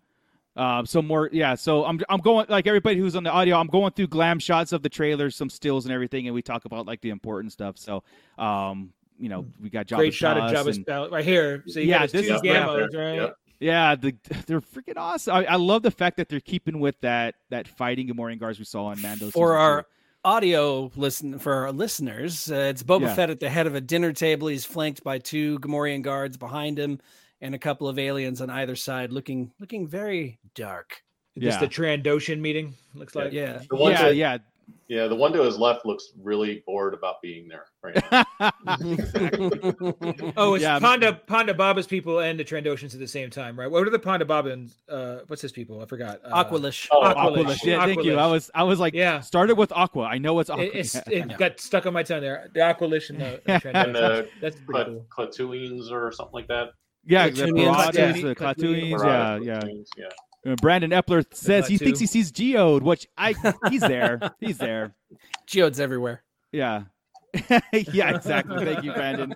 Um, so more, yeah. So I'm I'm going like everybody who's on the audio. I'm going through glam shots of the trailers, some stills and everything, and we talk about like the important stuff. So, um, you know, we got Jabba's Great shot of Palace Jabba's and- Palace right here. So you Yeah, got this two is gamos, great. right? Yep. Yeah, the, they're freaking awesome. I, I love the fact that they're keeping with that that fighting Gamorrean guards we saw on Mando. For our two. audio listen for our listeners, uh, it's Boba Yeah. Fett at the head of a dinner table. He's flanked by two Gamorrean guards behind him, and a couple of aliens on either side, looking looking very dark. Just Yeah. a Trandoshan meeting looks like. Yeah, The one yeah, to, yeah, yeah, the one to his left looks really bored about being there right now. Oh, it's Yeah. Ponda Ponda Baba's people and the Trandoshans at the same time, right? What are the Ponda Babans? Uh, what's his people? I forgot. Uh, Aqualish. Oh, Aqualish. Aqualish. Yeah, thank you. I was I was like, Yeah. started with Aqua. I know it's Aqua. It, it's, Yeah. it got stuck on my tongue there. The Aqualish and the, the and the That's pretty cool. Cla- or something like that. Yeah, the Klatooinians. Marauders, Yeah. the Klatooinians, yeah, yeah. Yeah. Uh, Brandon Epler says he thinks he sees Geode, which I he's there. He's there. Geodes everywhere. Yeah. yeah, exactly. Thank you, Brandon.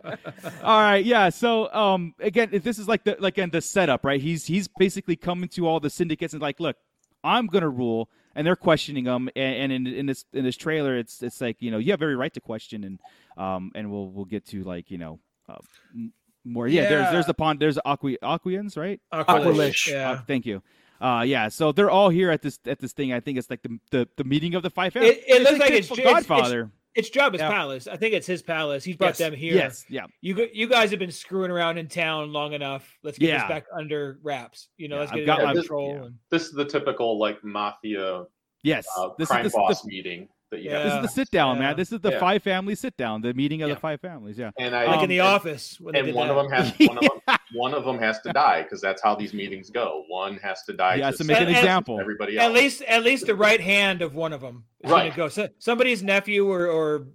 All right, yeah. So, um, again, if this is like the like in the setup, right? He's he's basically coming to all the syndicates and like, look, I'm gonna rule, and they're questioning him. And, and in in this in this trailer, it's it's like you know you have every right to question, and um, and we'll we'll get to like you know, uh, m- more. Yeah, there's Yeah. there's the pond, there's the Aqui Aquians, right? Aqualish. Yeah. Uh, thank you. Uh, yeah, so they're all here at this at this thing. I think it's like the the, the meeting of the five families. It- it looks like it's- it's- it's- Godfather. It's Jabba's Yeah. palace. I think it's his palace. He's brought yes, them here. Yes, yeah. You you guys have been screwing around in town long enough. Let's get Yeah. this back under wraps. You know, Yeah, let's I've get it got under my- control. yeah. and- This is the typical like mafia Yes, uh, this crime is the, boss the meeting. That you Yeah. have. This is the sit down, yeah, man. This is the yeah. five family sit down, the meeting of Yeah. the five families. Yeah. And I like Um, in the and- office. When and one that. of them has one of them one of them has to die because that's how these meetings go. One has to die. He has to save make an example. Everybody else. At least, at least the right hand of one of them is Right. going to go. So, somebody's nephew or, or,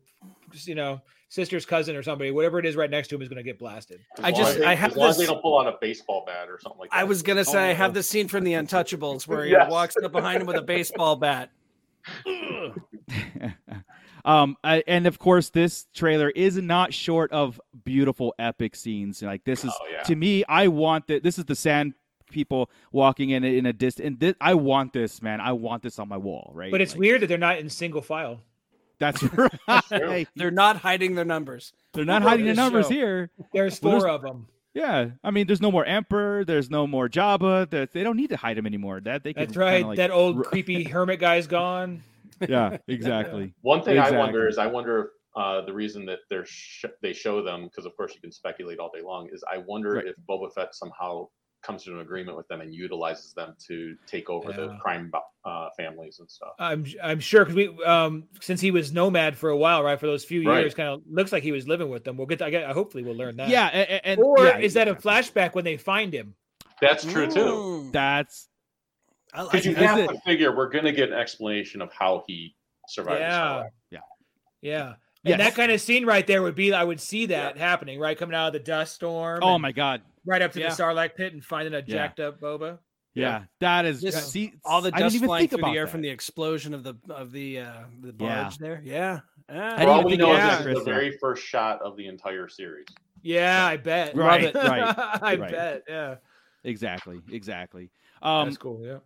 you know, sister's cousin or somebody, whatever it is, right next to him is going to get blasted. As I just- they, I have as long as they don't pull out a baseball bat or something like that. I was gonna say I have the scene from The Untouchables where he Yes. walks up behind him with a baseball bat. um I, and of course this trailer is not short of beautiful epic scenes like this is Oh, yeah. to me i want that this is the sand people walking in a- in a distance and this, i want this man i want this on my wall right But it's Like, weird that they're not in single file. that's right They're not hiding their numbers. they're not hiding their numbers show. here There's Well, four there's- of them. Yeah i mean there's no more emperor there's no more jabba that they don't need to hide him anymore that they can That's right. like, that old creepy hermit guy's gone. yeah exactly One thing Exactly. I wonder is I wonder if uh, the reason that they're sh- they show them because of course you can speculate all day long is I wonder Right. if Boba Fett somehow comes to an agreement with them and utilizes them to take over the crime uh, families and stuff. I'm I'm sure because we um since he was nomad for a while, right? For those few Right. years, kind of looks like he was living with them. We'll get. To, I get. Hopefully, we'll learn that. yeah and, and Or yeah, is that a flashback when they find him? That's true too. Mm. that's I like Because you have to figure we're going to get an explanation of how he survived. Yeah, Yeah. life. Yeah. Yes. And that kind of scene right there would be, I would see that happening, right? Coming out of the dust storm. oh and my god Right up to Yeah. the Sarlacc pit and finding a Yeah. jacked up Boba. yeah, that is Just see all the dust even flying think through the air that. from the explosion of the of the uh the Yeah. barge there. Yeah. Ah. I For all we know of is this is the very first shot of the entire series. Yeah, I bet. Right, right, I right. bet. Yeah. exactly exactly um That's cool. Yeah.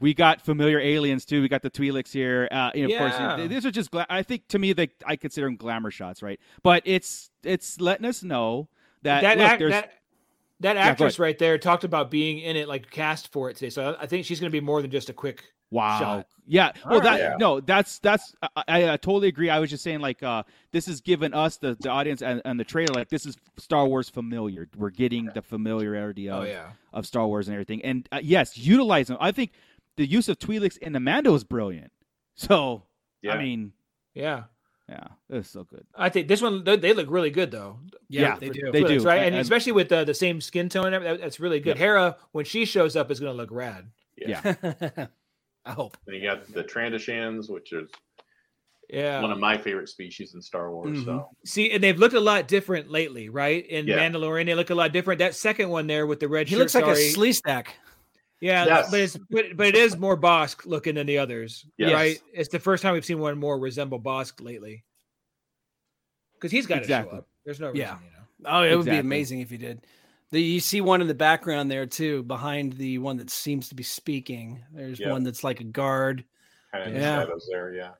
we got familiar aliens too. We got the Twi'leks here. Uh, and of Yeah. course, these are just. Gla- I think to me, they I consider them glamour shots, right? But it's it's letting us know that, That, look, act, there's that that ahead. actress right there talked about being in it, like cast for it today. So I I think she's going to be more than just a quick. wow, shot. yeah. Well, that Yeah. no, that's that's I, I, I totally agree. I was just saying like uh, this is giving us the the audience and, and the trailer like this is Star Wars familiar. We're getting the familiarity Oh, of yeah. of Star Wars and everything. And uh, yes, utilize them. I think the use of Twi'leks in the Mando is brilliant. So Yeah. I mean, Yeah. Yeah, it's so good. I think this one, they, they look really good though. Yeah, Yeah, they do. They Twi'leks, do. Right. And- And, and- especially with the, the same skin tone, and that- that's really good. Hera, when she shows up, is going to look rad. Yeah. I hope. Then you got the Trandoshans, which is Yeah. one of my favorite species in Star Wars. Mm-hmm. So See, and they've looked a lot different lately, right? In Yeah. Mandalorian, they look a lot different. That second one there with the red He shirt, looks like sorry. a Sleestak. Yeah, Yes. but it's but, but it is more Bossk looking than the others, Yes. right? It's the first time we've seen one more resemble Bossk lately. Because he's got to Exactly. show up. There's no reason, Yeah. you know. Oh, it would be amazing if he did. The, you see one in the background there too, behind the one that seems to be speaking. There's Yeah. one that's like a guard. kind of Yeah. shadows there. Yeah.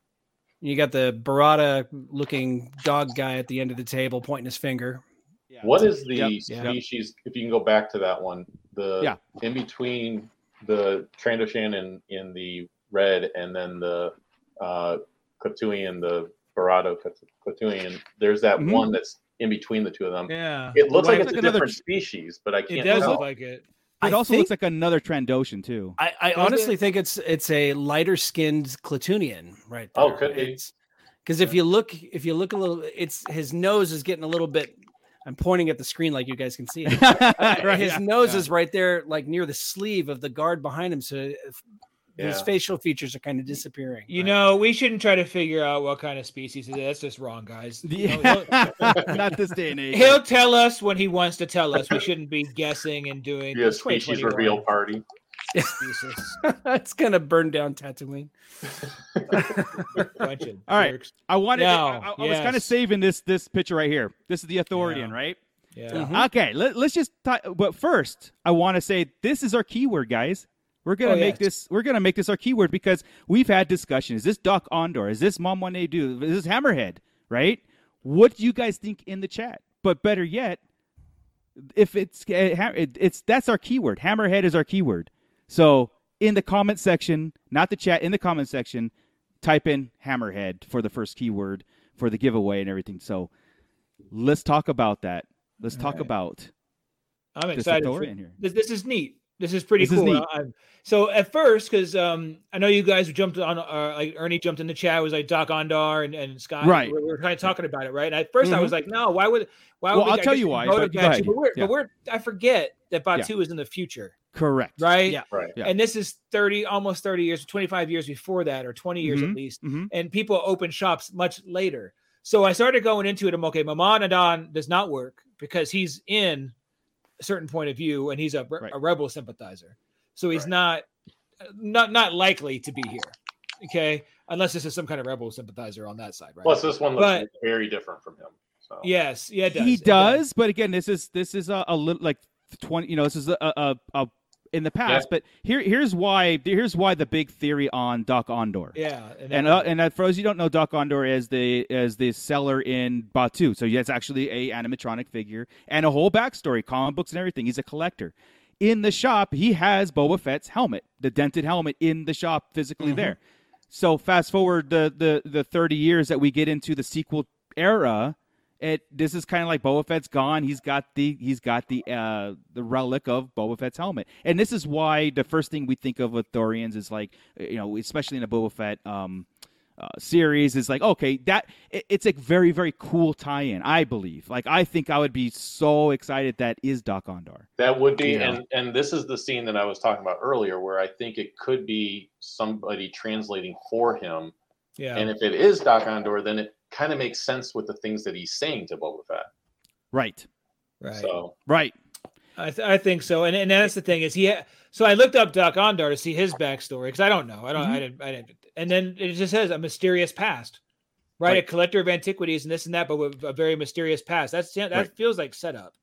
You got the Barada looking dog guy at the end of the table pointing his finger. What is the Yep, yep. species? If you can go back to that one, the Yeah. in between the Trandoshan in, in the red and then the uh, Klatooinian, the Barada Klatooinian, there's that Mhm. one that's in between the two of them. Yeah. It looks like it's like a another- different species, but I can't It does tell. look like it. It I also think- looks like another Trandoshan too. I, I honestly it? think it's it's a lighter skinned Klatooinian right Oh, could be. Because if you look if you look a little, it's his nose is getting a little bit. I'm pointing at the screen like you guys can see. Right, his yeah, nose yeah. is right there, like near the sleeve of the guard behind him. So uh, if- his facial features are kind of disappearing. You right? know, we shouldn't try to figure out what kind of species it is. That's just wrong, guys. Yeah. he'll, Not this day and age. he'll tell us when he wants to tell us. We shouldn't be guessing and doing. Be a It's species reveal party. Jesus. it's gonna burn down Tatooine. All right. jerks. I wanted. Now, I, I- I was kind of saving this this picture right here. This is the Ithorian, Yeah. right? Yeah. Mhm. Okay. Let, let's just. T- but first, I want to say this is our keyword, guys. We're gonna Oh, make yes. this. We're gonna make this our keyword because we've had discussion. Is this Doc Ondar? Is this Momaw Nadon? Is this Hammerhead? Right? What do you guys think in the chat? But better yet, if it's it- it's that's our keyword. Hammerhead is our keyword. So in the comment section, not the chat, in the comment section, type in Hammerhead for the first keyword for the giveaway and everything. So let's talk about that. Let's talk right. about I'm excited. For, this, this is neat. This is pretty This is cool. neat. I- so at first, because um, I know you guys jumped on, uh, like Ernie jumped in the chat, it was like Doc Ondar and, and Scott. Right. We were kind of talking about it, right? And at 1st I was like, no, why would, why would Well, we, I'll I tell you why, but go But we're, Yeah. but we're, I forget that Batuu is in the future, Correct. right? Yeah. Right. Yeah. And this is 30, almost 30 years, 25 years before that, or 20 years Mhm. at least. Mhm. And people open shops much later. So I started going into it. I'm okay. Momaw Nadon does not work because he's in a certain point of view and he's a, re- Right. a rebel sympathizer. So he's Right. not not not likely to be here. Okay, unless this is some kind of rebel sympathizer on that side, right? Plus, this one looks But- very different from him. So yes, yeah, it does. he It does, but again, this is this is a, a little like twenty. You know, this is a a, a in the past. But here here's why here's why the big theory on Doc Ondar. Yeah, and, And uh, and uh, for those you don't know, Doc Ondar is the is the seller in Batuu. So he has actually a animatronic figure and a whole backstory, comic books and everything. He's a collector. In the shop, he has Boba Fett's helmet, the dented helmet in the shop physically there. So fast forward the the the thirty years that we get into the sequel era. It this is kind of like Boba Fett's gone. He's got the he's got the uh the relic of Boba Fett's helmet, and this is why the first thing we think of with Ithorians is like you know especially in a Boba Fett um uh, series is like okay that it, it's a very very cool tie-in I believe like I think I would be so excited that is Doc Ondar that would be, Yeah. and and this is the scene that I was talking about earlier, where I think it could be somebody translating for him. yeah, And if it is Doc Ondar, then it kind of makes sense with the things that he's saying to Boba Fett. right right. So right I, th- I think so, and and that's the thing is he. Ha- so I looked up Doc Ondar to see his backstory because I don't know. I don't. Mm-hmm. I didn't. I didn't. And then it just says a mysterious past, right? Right. A collector of antiquities and this and that, but with a very mysterious past. That's that Right. feels like setup.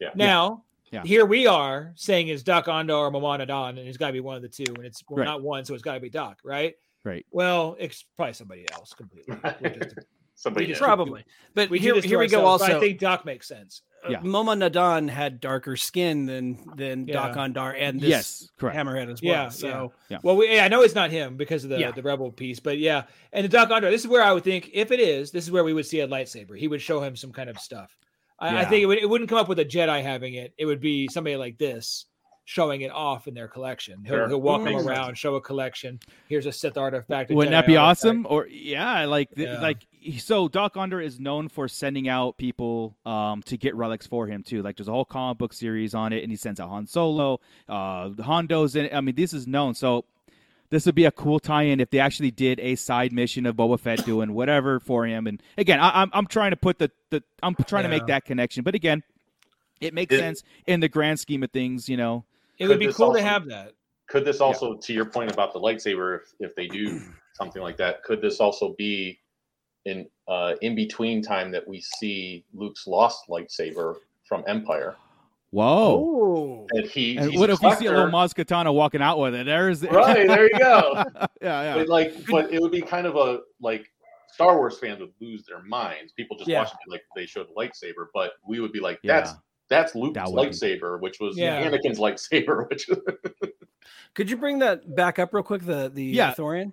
Yeah. Now. Yeah. Here we are saying is Doc Ondar or Momaw Nadon, and it's got to be one of the two, and it's well, Right. not one, so it's got to be Doc, right? right Well, it's probably somebody else completely. We're just- somebody just- Probably. But we here, here we go. ourselves, but Also, I think Doc makes sense. uh, Yeah. Momaw Nadon had darker skin than than Doc Yeah. Ondar and this yes correct Hammerhead as well. Yeah, so Well, we, I know it's not him because of the, Yeah. the rebel piece, but yeah, and the Doc Ondar. This is where I would think if it is, this is where we would see a lightsaber. He would show him some kind of stuff. I, I think it, would, it wouldn't come up with a Jedi having it. It would be somebody like this showing it off in their collection. He'll, Sure. he'll walk them Makes sense. around, show a collection. Here's a Sith artifact. a Wouldn't Jedi that be artifact. awesome? Or yeah, like th- Yeah. like so Doc Ondar is known for sending out people um to get relics for him too. Like there's a whole comic book series on it, and he sends out Han Solo, uh Hondo's in. it. I mean, this is known. So this would be a cool tie-in if they actually did a side mission of Boba Fett doing whatever for him. And again, I, I'm I'm trying to put the the I'm trying to make that connection. But again, it makes It- sense in the grand scheme of things. You know, It would be this cool to have that. Could this also, to your point about the lightsaber, if, if they do something like that, could this also be in uh, in between time that we see Luke's lost lightsaber from Empire? whoa. oh, That he And what a if we see a little collector. Maz Kanata walking out with it? There's Right, there you go. yeah, yeah. But like, but it would be kind of a like Star Wars fans would lose their minds. People just Yeah. watching it like they showed the lightsaber, but we would be like, Yeah. That's that's Luke's That would be- lightsaber, which was Yeah. Anakin's lightsaber, which could you bring that back up real quick? The the Yeah. Ithorian.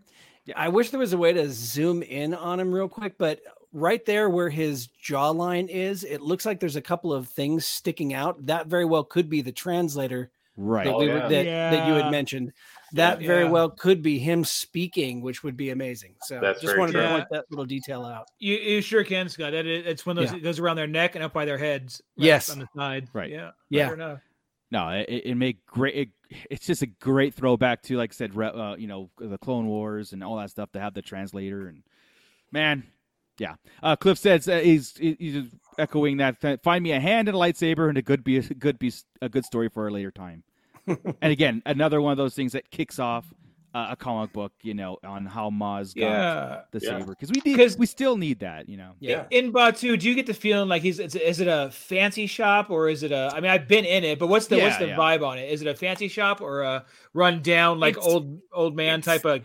I wish there was a way to zoom in on him real quick, but right there where his jawline is, it looks like there's a couple of things sticking out. That very well could be the translator right. that, Oh, we were, yeah. that, that you had mentioned. That very well could be him speaking, which would be amazing. So That's just wanted true. to point that little detail out. You, you sure can, Scott. It, it- it's one of those. Yeah. It goes around their neck and up by their heads. right Yes. on the side. Right. Yeah. Yeah. No, it, it make great. It, it's just a great throwback to, like I said, re- uh, you know, the Clone Wars and all that stuff to have the translator and man, yeah. Uh, Cliff says uh, he's he's echoing that. Find me a hand and a lightsaber, and it could be a good be a good story for a later time. and again, another one of those things that kicks off uh, a comic book, you know, on how Maz got Yeah. the Yeah. saber because we need 'Cause- we still need that, you know. Yeah. In Batuu, do you get the feeling like he's is, is it a fancy shop or is it a? I mean, I've been in it, but what's the what's the yeah. vibe on it? Is it a fancy shop or a run down like It's- old old man type of?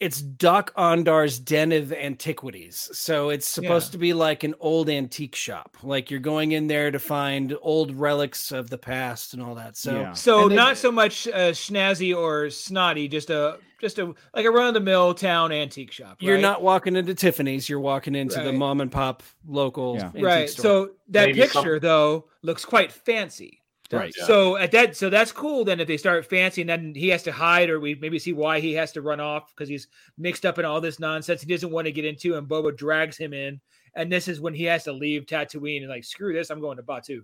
It's Doc Ondar's Den of Antiquities. So it's supposed Yeah. to be like an old antique shop. Like you're going in there to find old relics of the past and all that. So Yeah. So they- not so much uh, snazzy or snotty, just a just a like a run of the mill town antique shop. you're not walking into Tiffany's, you're walking into the mom and pop local Yeah. antique right. store. So that Maybe some- picture though looks quite fancy. Right. Yeah. So at that, so that's cool. Then if they start fancy, and then he has to hide, or we maybe see why he has to run off because he's mixed up in all this nonsense he doesn't want to get into, and Boba drags him in, and this is when he has to leave Tatooine and like screw this, I'm going to Batuu,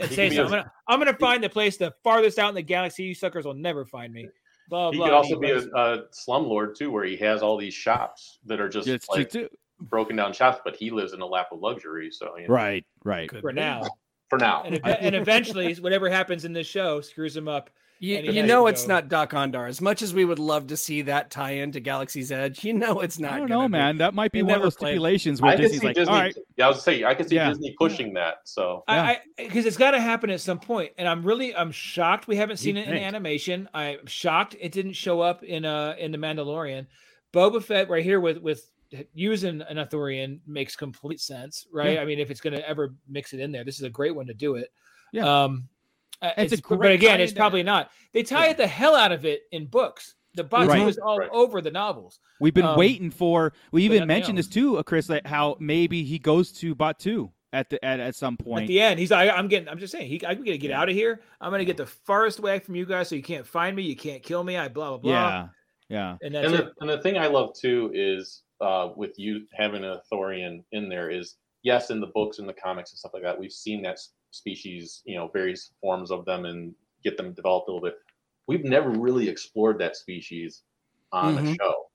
and say can be so. a- I'm gonna I'm gonna find the place the farthest out in the galaxy. You suckers will never find me. Blah He blah. could also and be a, goes- a slumlord too, where he has all these shops that are just It's like broken down shops, but he lives in a lap of luxury. So you know, Right, right. Could for now, for now, and, ev- and eventually, whatever happens in this show screws him up. You, you know it's go. not Doc Ondar. As much as we would love to see that tie into Galaxy's Edge, you know it's not. I don't know, be. man. That might be They one of those played. stipulations where I can Disney's see like, Disney. all right, Yeah, I was saying I can see Yeah. Disney pushing that. So I because it's got to happen at some point, and I'm really I'm shocked we haven't seen You'd it in animation. I'm shocked it didn't show up in uh in the Mandalorian. Boba Fett right here with with using an Ithorian makes complete sense, right? Yeah. I mean, if it's going to ever mix it in there, this is a great one to do it. Yeah. Um, uh, It's a it's, but again, it's into- probably not. They tie Yeah. it the hell out of it in books. The Batuu Right. is all Right. over the novels. we've been um, waiting for. We even nothing mentioned this too, Chris, that how maybe he goes to Batuu at the at, at some point. At the end, he's like, I'm getting, I'm just saying, he, I'm gonna get out of here. I'm gonna get the farthest away from you guys, so you can't find me, you can't kill me. I blah blah blah. yeah, yeah, and that's and it. the, and the thing I love too is uh, with you having a Thorian in there is yes, in the books and the comics and stuff like that, we've seen that species, you know, various forms of them and get them developed a little bit. We've never really explored that species on Mhm. a show,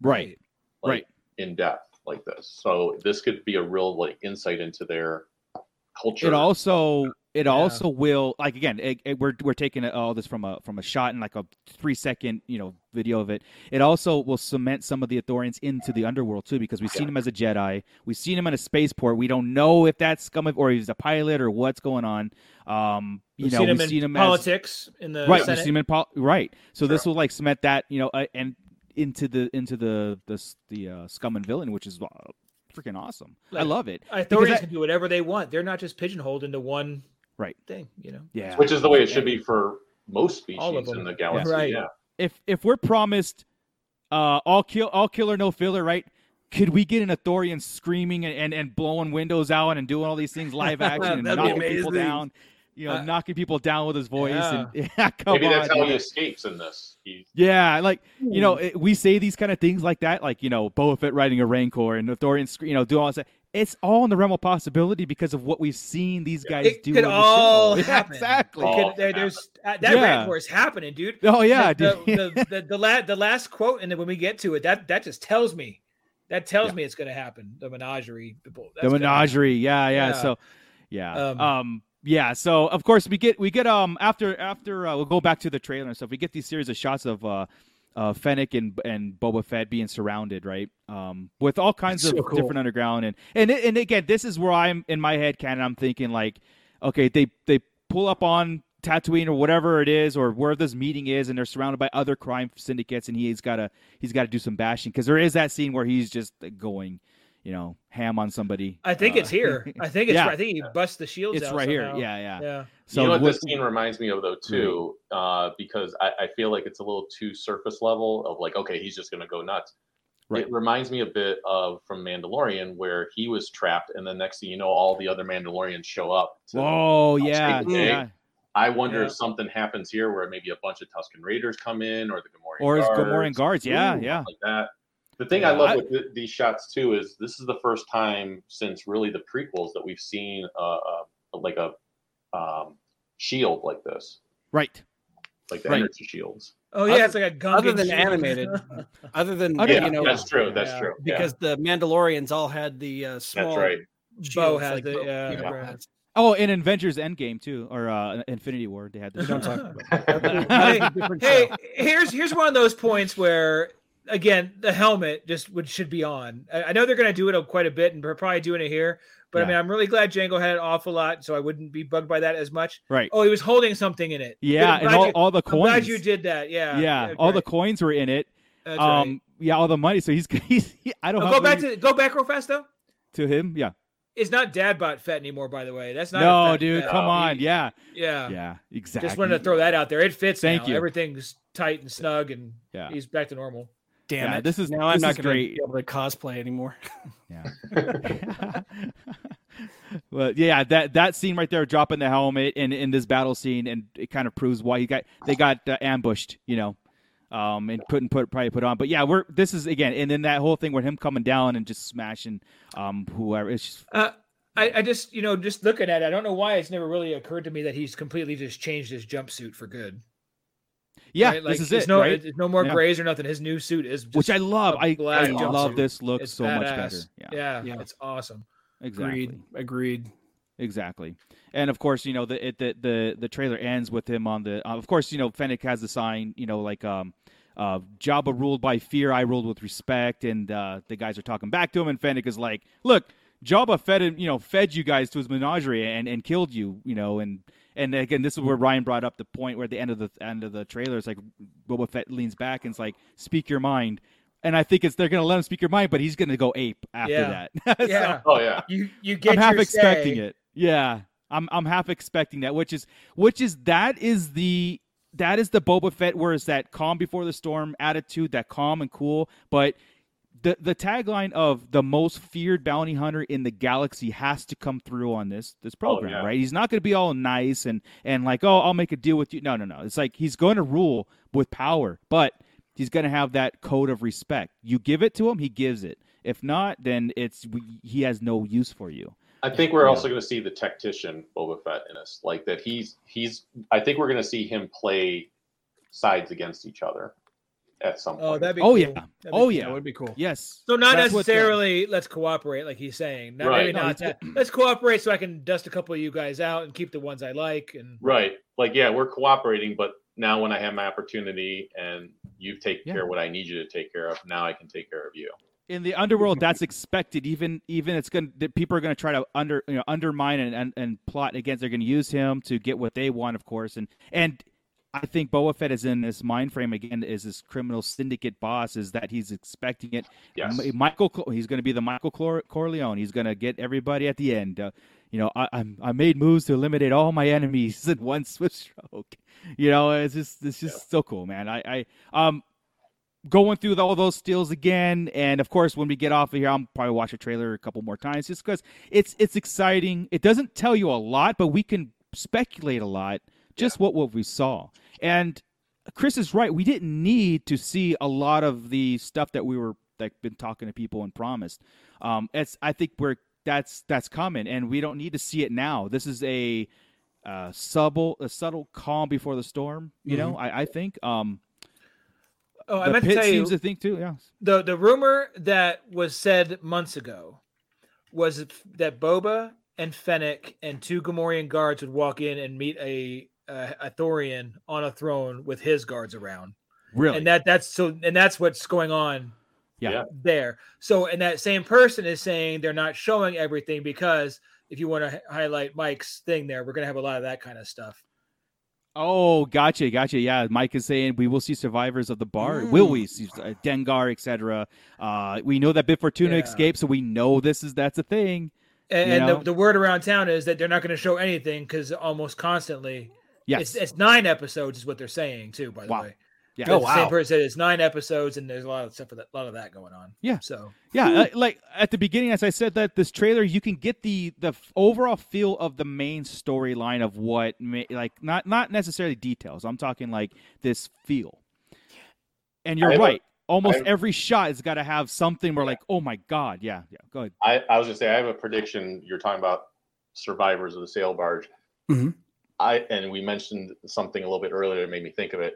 right. like, Right. in depth like this. So this could be a real like insight into their culture. It also it Yeah. also will like again it, it- we're we're taking all this from a from a shot and like a three second you know video of it. It also will cement some of the Ithorians into the underworld too because we've seen him as a Jedi, we've seen him in a spaceport. We don't know if that's scum of, or he's a pilot or what's going on. Um, you We've know, seen we've in seen him as politics in the right. We've seen him in pol- right. So this will like cement that you know uh, and into the into the the the uh, scum and villain, which is uh, freaking awesome. I love it. Ithorians Because I- can do whatever they want. They're not just pigeonholed into one Right. thing. You know. Yeah. which is the way it should be for most species in the galaxy. Right. Yeah. if if we're promised uh all kill all killer no filler right could we get an Ithorian screaming and, and, and blowing windows out and doing all these things live action and knocking people down you know Uh, knocking people down with his voice and yeah. yeah come Maybe that's on, how dude. he escapes in this. He, yeah like you know it, we say these kind of things like that like you know Boba Fett riding a Rancor and Ithorian sc- you know do all this it's all in the realm of possibility because of what we've seen these guys It do could all. Yeah, happen. exactly It All could- there- can there's uh, that Yeah. Rancor is happening, dude. oh yeah the, dude. the, the, the, the, la- the last quote, and then when we get to it, that that just tells me, that tells me it's going to happen. The menagerie, people, the menagerie yeah, yeah Yeah. so yeah um, Um, yeah so of course we get we get um after after uh, we'll go back to the trailer and stuff we get these series of shots of uh uh fennec and and boba fett being surrounded right um with all kinds That's of cool. different underground and and and again this is where i'm in my head canon i'm thinking like okay they they pull up on Tatooine or whatever it is, or where this meeting is, and they're surrounded by other crime syndicates, and he's got to he's got to do some bashing because there is that scene where he's just going, you know, ham on somebody. I think Uh, it's here. I think it's. yeah. I think he busts the shields. It's out right here. Yeah, yeah. Yeah. So you know what what- this scene reminds me of though too, uh, because I, I feel like it's a little too surface level of like, okay, he's just gonna go nuts. Right. It reminds me a bit of from Mandalorian where he was trapped, and then next thing you know, all the other Mandalorians show up. to- Whoa, yeah, save the day. yeah. I wonder Yeah. if something happens here where maybe a bunch of Tusken Raiders come in, or the Gamorrean Or his guards, Gamorrean guards, yeah, Ooh, yeah. like that. The thing I love I- with th- these shots too is this is the first time since really the prequels that we've seen uh, uh, like a um, shield like this, Right. like the Right. energy shields. Oh yeah, Other- it's like a gun. other than animated, other than Other- Yeah, you know, that's true. That's yeah, true. yeah. because the Mandalorians all had the uh, small. that's right. Bo shields has like the Bo- yeah, you right. Oh, in Avengers Endgame too, or uh, Infinity War, they had this. Don't talk about hey, hey, here's here's one of those points where again the helmet just would should be on. I, I know they're going to do it quite a bit, and we're probably doing it here. But I mean, I'm really glad Jango had an awful lot, so I wouldn't be bugged by that as much. Right. Oh, he was holding something in it. Yeah, and all, you- all the I'm coins. glad you did that. Yeah, yeah, all the coins were in it. That's um, right. yeah, all the money. So he's he's. He, I don't Oh, know. go back to go back real fast though. to him. Yeah. It's not Dad bought Fett anymore, by the way. That's not. a No, dude, come on. he- Yeah. Yeah. Yeah. Exactly. Just wanted to throw that out there. It fits. Thank now. you. Everything's tight and snug, and Yeah. he's back to normal. Damn Yeah, it! this is- now I'm not going to be able to cosplay anymore. Yeah. But yeah, that that scene right there, dropping the helmet in in this battle scene, and it kind of proves why he got they got uh, ambushed, you know, um, and couldn't put probably put on. But yeah, we're this is again, and then that whole thing with him coming down and just smashing um whoever. It's just Uh, I, I just, you know, just looking at it, I don't know why it's never really occurred to me that he's completely just changed his jumpsuit for good. Yeah, right? Like, this is it, no, right? no more Yeah. grays or nothing. His new suit is, just Which I love. a I, black I jumpsuit. love this look It's so much better. Yeah, yeah, Yeah. it's awesome. exactly. Agreed. Agreed. Exactly, and of course, you know the it, the the the trailer ends with him on the. Uh, of course, you know Fennec has the sign. You know, like um, uh, Jabba ruled by fear, I ruled with respect, and uh, the guys are talking back to him, and Fennec is like, "Look, Jabba fed him, you know, fed you guys to his menagerie and and killed you, you know, and." And again, this is where Ryan brought up the point where at the end of the end of the trailer, it's like Boba Fett leans back and it's like, "Speak your mind," and I think it's they're gonna let him speak your mind, but he's gonna go ape after Yeah. that. So- Yeah, Oh yeah. you you get I'm half your expecting say. it. Yeah, I'm I'm half expecting that, which is which is that is the that is the Boba Fett where it's that calm before the storm attitude, that calm and cool. But the the tagline of the most feared bounty hunter in the galaxy has to come through on this this oh, program, yeah. right? He's not going to be all nice and and like, oh, I'll make a deal with you. No, no, no. It's like he's going to rule with power, but he's going to have that code of respect. You give it to him, he gives it. If not, then it's we, he has no use for you. I think we're also going to see the tactician Boba Fett in us, like that. He's he's. I think we're going to see him play sides against each other at some oh, point. Oh, that'd be Oh cool. yeah. That'd be Oh cool. yeah. That would be cool. Yes. So not That's uh, necessarily let's cooperate, like he's saying. Not, Right. Maybe No, not it's- that. Let's cooperate so I can dust a couple of you guys out and keep the ones I like. And right. Like yeah, we're cooperating, but now when I have my opportunity and you've taken Yeah. care of what I need you to take care of, now I can take care of you. in the underworld that's expected even even it's going to that people are going to try to under you know undermine and, and and plot against they're going to use him to get what they want of course and and I think Boba Fett is in this mind frame again. Is this criminal syndicate boss? Is that he's expecting it? Yes. Michael, he's going to be the Michael Cor- Corleone. He's going to get everybody at the end. Uh, you know, I, I'm I made moves to eliminate all my enemies in one swift stroke. You know, it's just it's just so cool, man. I I um going through all those steals again, and of course, when we get off of here, I'll probably watch a trailer a couple more times just because it's it's exciting. It doesn't tell you a lot, but we can speculate a lot just what what we saw. And Chris is right. We didn't need to see a lot of the stuff that we were like been talking to people and promised. Um, it's I think we're that's that's coming, and we don't need to see it now. This is a uh, subtle a subtle calm before the storm. You know, I, I think. Um, oh, I meant to tell you seems to think too. Yeah. the the rumor that was said months ago was that Boba and Fennec and two Gamorrean guards would walk in and meet a a, a Thorian on a throne with his guards around, Really? and that that's so and that's what's going on yeah. Yeah. there. So, and that same person is saying they're not showing everything because if you want to highlight Mike's thing there, we're going to have a lot of that kind of stuff. Oh, gotcha, gotcha. Yeah, Mike is saying we will see survivors of the bar. Will we see uh, Dengar, etc.? Uh, we know that Bib Fortuna Yeah. escaped, so we know this is that's a thing. And, and the, the word around town is that they're not going to show anything because almost constantly, Yes. it's, it's nine episodes is what they're saying too. By the Wow. way, Yeah. The Oh, Same wow. person said it's nine episodes, and there's a lot of stuff, for that, a lot of that going on. Yeah. So Yeah, like at the beginning, as I said, that this trailer you can get the the overall feel of the main storyline of what, ma- like not not necessarily details. I'm talking like this feel. And you're I have a- right. Almost have- every shot has got to have something where, like, oh my god, yeah, yeah. Go ahead. I, I was just say I have a prediction. You're talking about survivors of the sail barge. Mhm. I and we mentioned something a little bit earlier that made me think of it.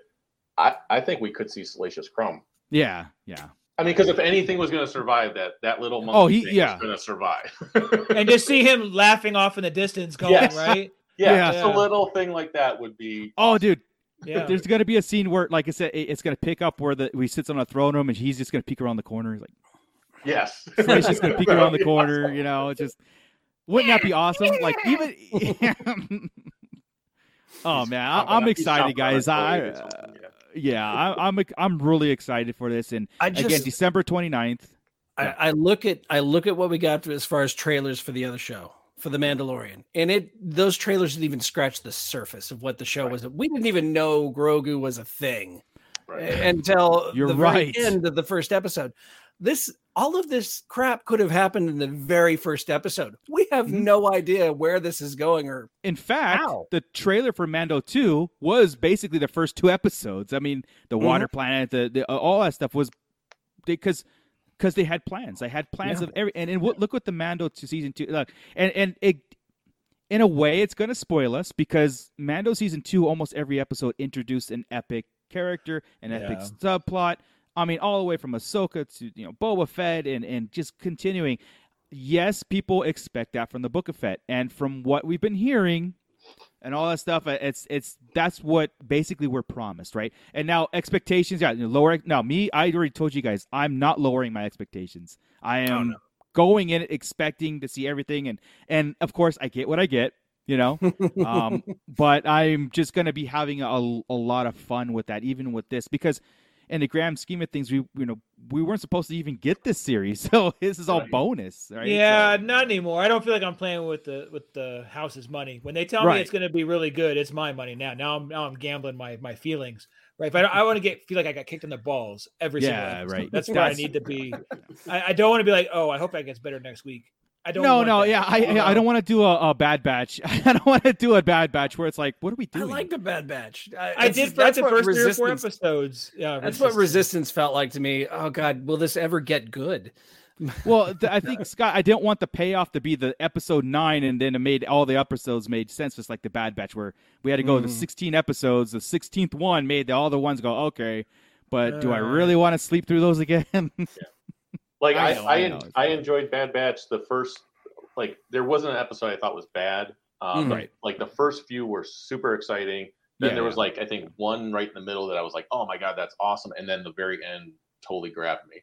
I, I think we could see Salacious Crumb. Yeah, yeah. I mean, because if anything was going to survive that, that little oh, monkey Oh, he- thing yeah. was going to survive. and just see him laughing off in the distance, going Yes. right. yeah, Yeah. just a little thing like that would be. Oh, dude, Yeah. There's going to be a scene where, like I said, it's going to pick up where the he sits on a throne room and he's just going to peek around the corner. He's like, Yes. Slade's just going to peek around the Yeah. corner. You know, it's just wouldn't that be awesome? Like even. Oh man, I, I'm excited, guys. I toad yeah. Uh, yeah, I, I'm I'm really excited for this. And I again, December 29th. I, I look at I look at what we got as far as trailers for the other show for the Mandalorian, and it those trailers didn't even scratch the surface of what the show was. We didn't even know Grogu was a thing Right. until You're the very right. end of the first episode. This all of this crap could have happened in the very first episode. We have Mhm. no idea where this is going or In fact, How? the trailer for Mando 2 was basically the first two episodes. I mean, the Mhm. water planet, the, the all that stuff was because because they had plans. They had plans Yeah. of every and, and what, look what the Mando to season 2 look. And and it in a way it's going to spoil us because Mando season 2 almost every episode introduced an epic character, an epic subplot. I mean, all the way from Ahsoka to you know Boba Fett and and just continuing. Yes, people expect that from the Book of Fett, and from what we've been hearing, and all that stuff, uh, it's it's that's what basically we're promised, right? And now expectations, yeah, lower. Now, me, I already told you guys, I'm not lowering my expectations. I am going in expecting to see everything, and and of course, I get what I get. You know, um, but I'm just going to be having a, a lot of fun with that, even with this, because in the grand scheme of things, we you know we weren't supposed to even get this series, so this is all Right. bonus, right? Yeah, So- not anymore. I don't feel like I'm playing with the with the house's money. When they tell Right. me it's going to be really good, it's my money now. Now I'm now I'm gambling my my feelings. Right? If I, I want to get feel like I got kicked in the balls every single Yeah, right. That's why I need to be. I, I don't want to be like, oh, I hope that gets better next week. I don't. no, want no, that. yeah, I You I don't want to do a, a bad batch. I don't want to do a bad batch where it's like, what are we doing? I doing? like the Bad Batch. I, I did for like that's the what first three or four Resistance- episodes. Yeah, That's what resistance felt like to me. Oh God, will this ever get good? well, th- I think Scott, I didn't want the payoff to be the episode nine, and then it made all the episodes made sense, just like the Bad Batch, where we had to go to Mhm. sixteen episodes. The sixteenth one made the, all the ones go okay, but do I Uh. really want to sleep through those again? Like I I, know, I, I know. I enjoyed Bad Batch. The first, like, there wasn't an episode I thought was bad. Um, but, Right. Like the first few were super exciting. Then Yeah, there was yeah. like I think one right in the middle that I was like, oh my god, that's awesome. And then the very end totally grabbed me.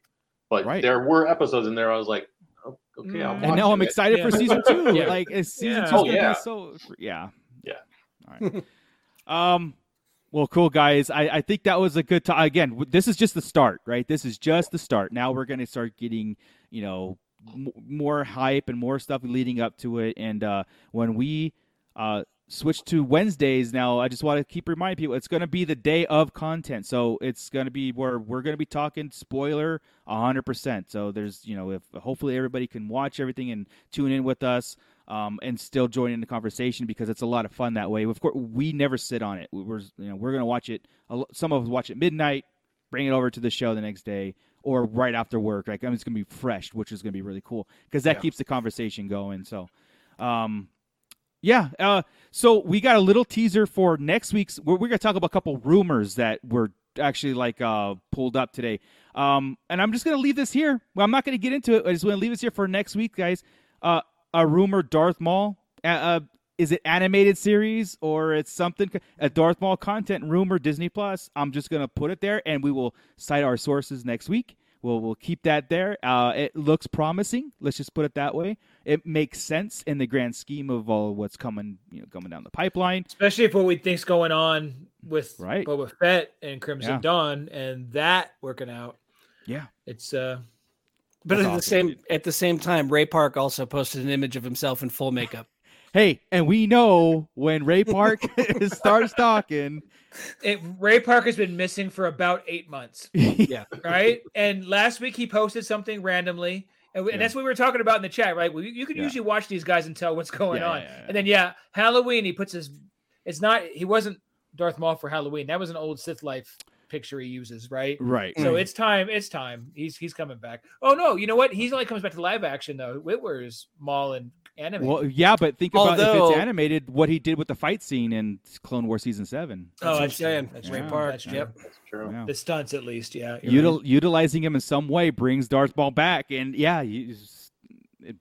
But Right. there were episodes in there I was like, oh, okay, I'll Mm. and now I'm it. excited for season two. Yeah. Like is season Yeah. two Oh, gonna yeah. be so yeah. Yeah. All right. um well cool guys. I, I think that was a good time again, this is just the start, right? This is just the start. Now we're gonna start getting, you know, m- more hype and more stuff leading up to it. And uh when we uh switch to Wednesdays now, I just want to keep reminding people it's going to be the day of content. So it's going to be where we're going to be talking spoiler 100%. So there's, you know, if hopefully everybody can watch everything and tune in with us um, and still join in the conversation because it's a lot of fun that way. Of course, we never sit on it. We- We're, you know, we're going to watch it. Some of us watch it midnight, bring it over to the show the next day or right after work. Like, I mean, it's going to be fresh, which is going to be really cool because that Yeah. keeps the conversation going. So, um, yeah. Uh, so we got a little teaser for next week's. We're, we're gonna talk about a couple rumors that were actually like uh pulled up today. Um, and I'm just gonna leave this here. Well, I'm not gonna get into it. I just want to leave this here for next week, guys. Uh, a rumor Darth Maul. Uh, uh, is it animated series or it's something a Darth Maul content rumor Disney Plus? I'm just gonna put it there, and we will cite our sources next week. We'll we'll keep that there. Uh, it looks promising. Let's just put it that way. It makes sense in the grand scheme of all what's coming, you know, coming down the pipeline. especially if what we think's going on with Right. Boba Fett and Crimson Yeah. Dawn and that working out. Yeah. It's uh But That's at the same at the same time, Ray Park also posted an image of himself in full makeup. Hey, and we know when Ray Park starts talking, it, Ray Park has been missing for about eight months, Yeah. right? and last week he posted something randomly, and, we, and that's what we were talking about in the chat, right? Well, you, you can Yeah. usually watch these guys and tell what's going Yeah, on, yeah, yeah, and then yeah, Halloween he puts his. It's not he wasn't Darth Maul for Halloween. That was an old Sith life picture he uses, right? right? So Mm. it's time. It's time. He's he's coming back. Oh no, you know what? He's only comes back to live action though. Witwer's Maul and anime. Well, yeah, but think about if it's animated, what he did with the fight scene in Clone Wars season seven. That's what I'm that's true. saying. That's Ray true. Park, That's true. yep. That's true. Yeah. The stunts, at least. Yeah. Util- right. utilizing him in some way brings Darth Maul back, and yeah, you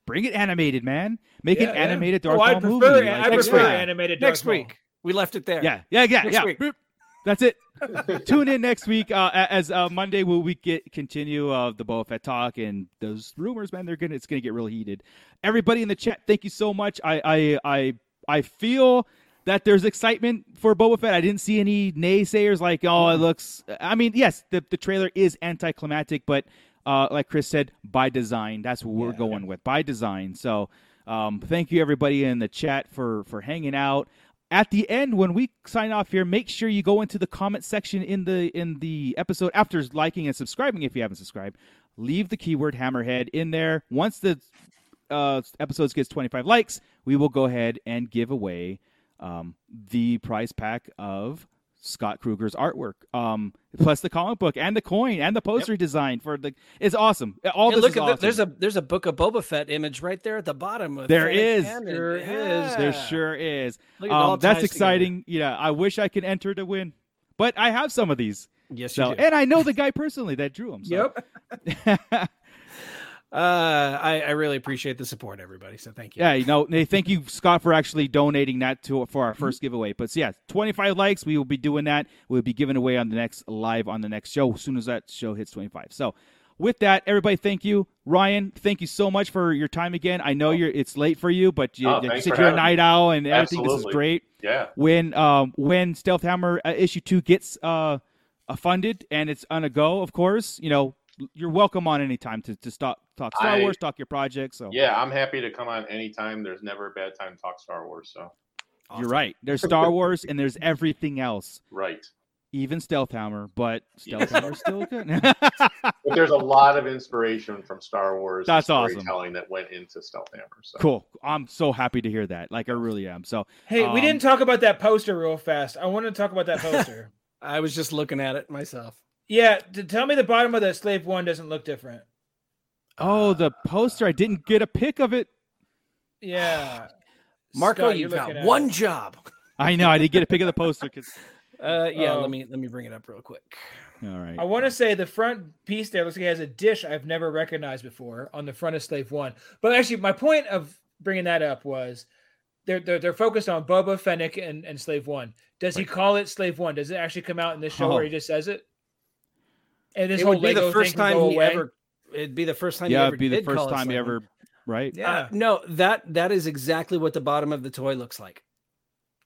bring it animated, man. Make Yeah, an yeah. animated Darth Oh, I Maul prefer. movie. I Like, prefer yeah. animated. Darth Next Maul. week. We left it there. Yeah, yeah, yeah, Next yeah. week. That's it. Tune in next week uh, as uh, Monday will we get continue uh, the Boba Fett talk and those rumors, man. They're gonna it's gonna get real heated. Everybody in the chat, thank you so much. I I I I feel that there's excitement for Boba Fett. I didn't see any naysayers like, oh, it looks. I mean, yes, the the trailer is anticlimactic, but uh, like Chris said, by design. That's what we're going with by design. So. Um, thank you everybody in the chat for for hanging out at the end when we sign off here make sure you go into the comment section in the in the episode after liking and subscribing if you haven't subscribed leave the keyword hammerhead in there. Once the uh, episodes gets 25 likes, we will go ahead and give away um, the prize pack of Scott Kruger's artwork, um, plus the comic book and the coin and the poster design for the. It's awesome. All Hey, this look is at awesome. the, there's a there's a book of Boba Fett image right there at the bottom. With There Fennec is. Cannon. There Yeah. There sure is. Look, it all Um, that's ties together. exciting. Yeah, I wish I could enter to win, but I have some of these. Yes, So, you do. and I know the guy personally that drew them. So. Yep. Uh, I, I really appreciate the support, everybody. So thank you. Yeah, you know, thank you, Scott, for actually donating that to for our first giveaway. But yeah, 25 likes, we will be doing that. We'll be giving away on the next live on the next show as soon as that show hits 25. So, with that, everybody, thank you, Ryan. Thank you so much for your time again. I know you're it's late for you, but you, Oh, you thanks said for you're a having me. night owl and everything. This is great. Yeah. When um when Stealth Hammer uh, issue two gets uh, uh funded and it's on a go, of course, you know you're welcome on anytime to to stop talk Star I- Wars, talk your project. So Yeah, I'm happy to come on anytime. There's never a bad time to talk Star Wars. So you're right. There's Star Wars and there's everything else. right. even Stealth Hammer, but Stealth Hammer's still good. But there's a lot of inspiration from Star Wars That's awesome. storytelling that went into Stealth Hammer. So cool. I'm so happy to hear that. Like I really am. So Hey, Um, we didn't talk about that poster real fast. I want to talk about that poster. I was just looking at it myself. Yeah, to tell me the bottom of the slave one doesn't look different. oh, the poster. I didn't get a pic of it. Yeah. Marco, Scott, you've got one it. job. I know. I didn't get a pic of the poster. 'cause- Uh, yeah. Oh. let me let me bring it up real quick. All right. I want to say the front piece there looks like it has a dish I've never recognized before on the front of Slave One. But actually, my point of bringing that up was they're they're, they're focused on Boba Fennec and, and Slave One. Does he call it Slave One? Does it actually come out in this show Oh. where he just says it? And this it whole would be Lego the first time he away? ever. It'd be the first time. he yeah, ever it'd be the first time you Slave ever. Right. Yeah. Uh, no, that that is exactly what the bottom of the toy looks like.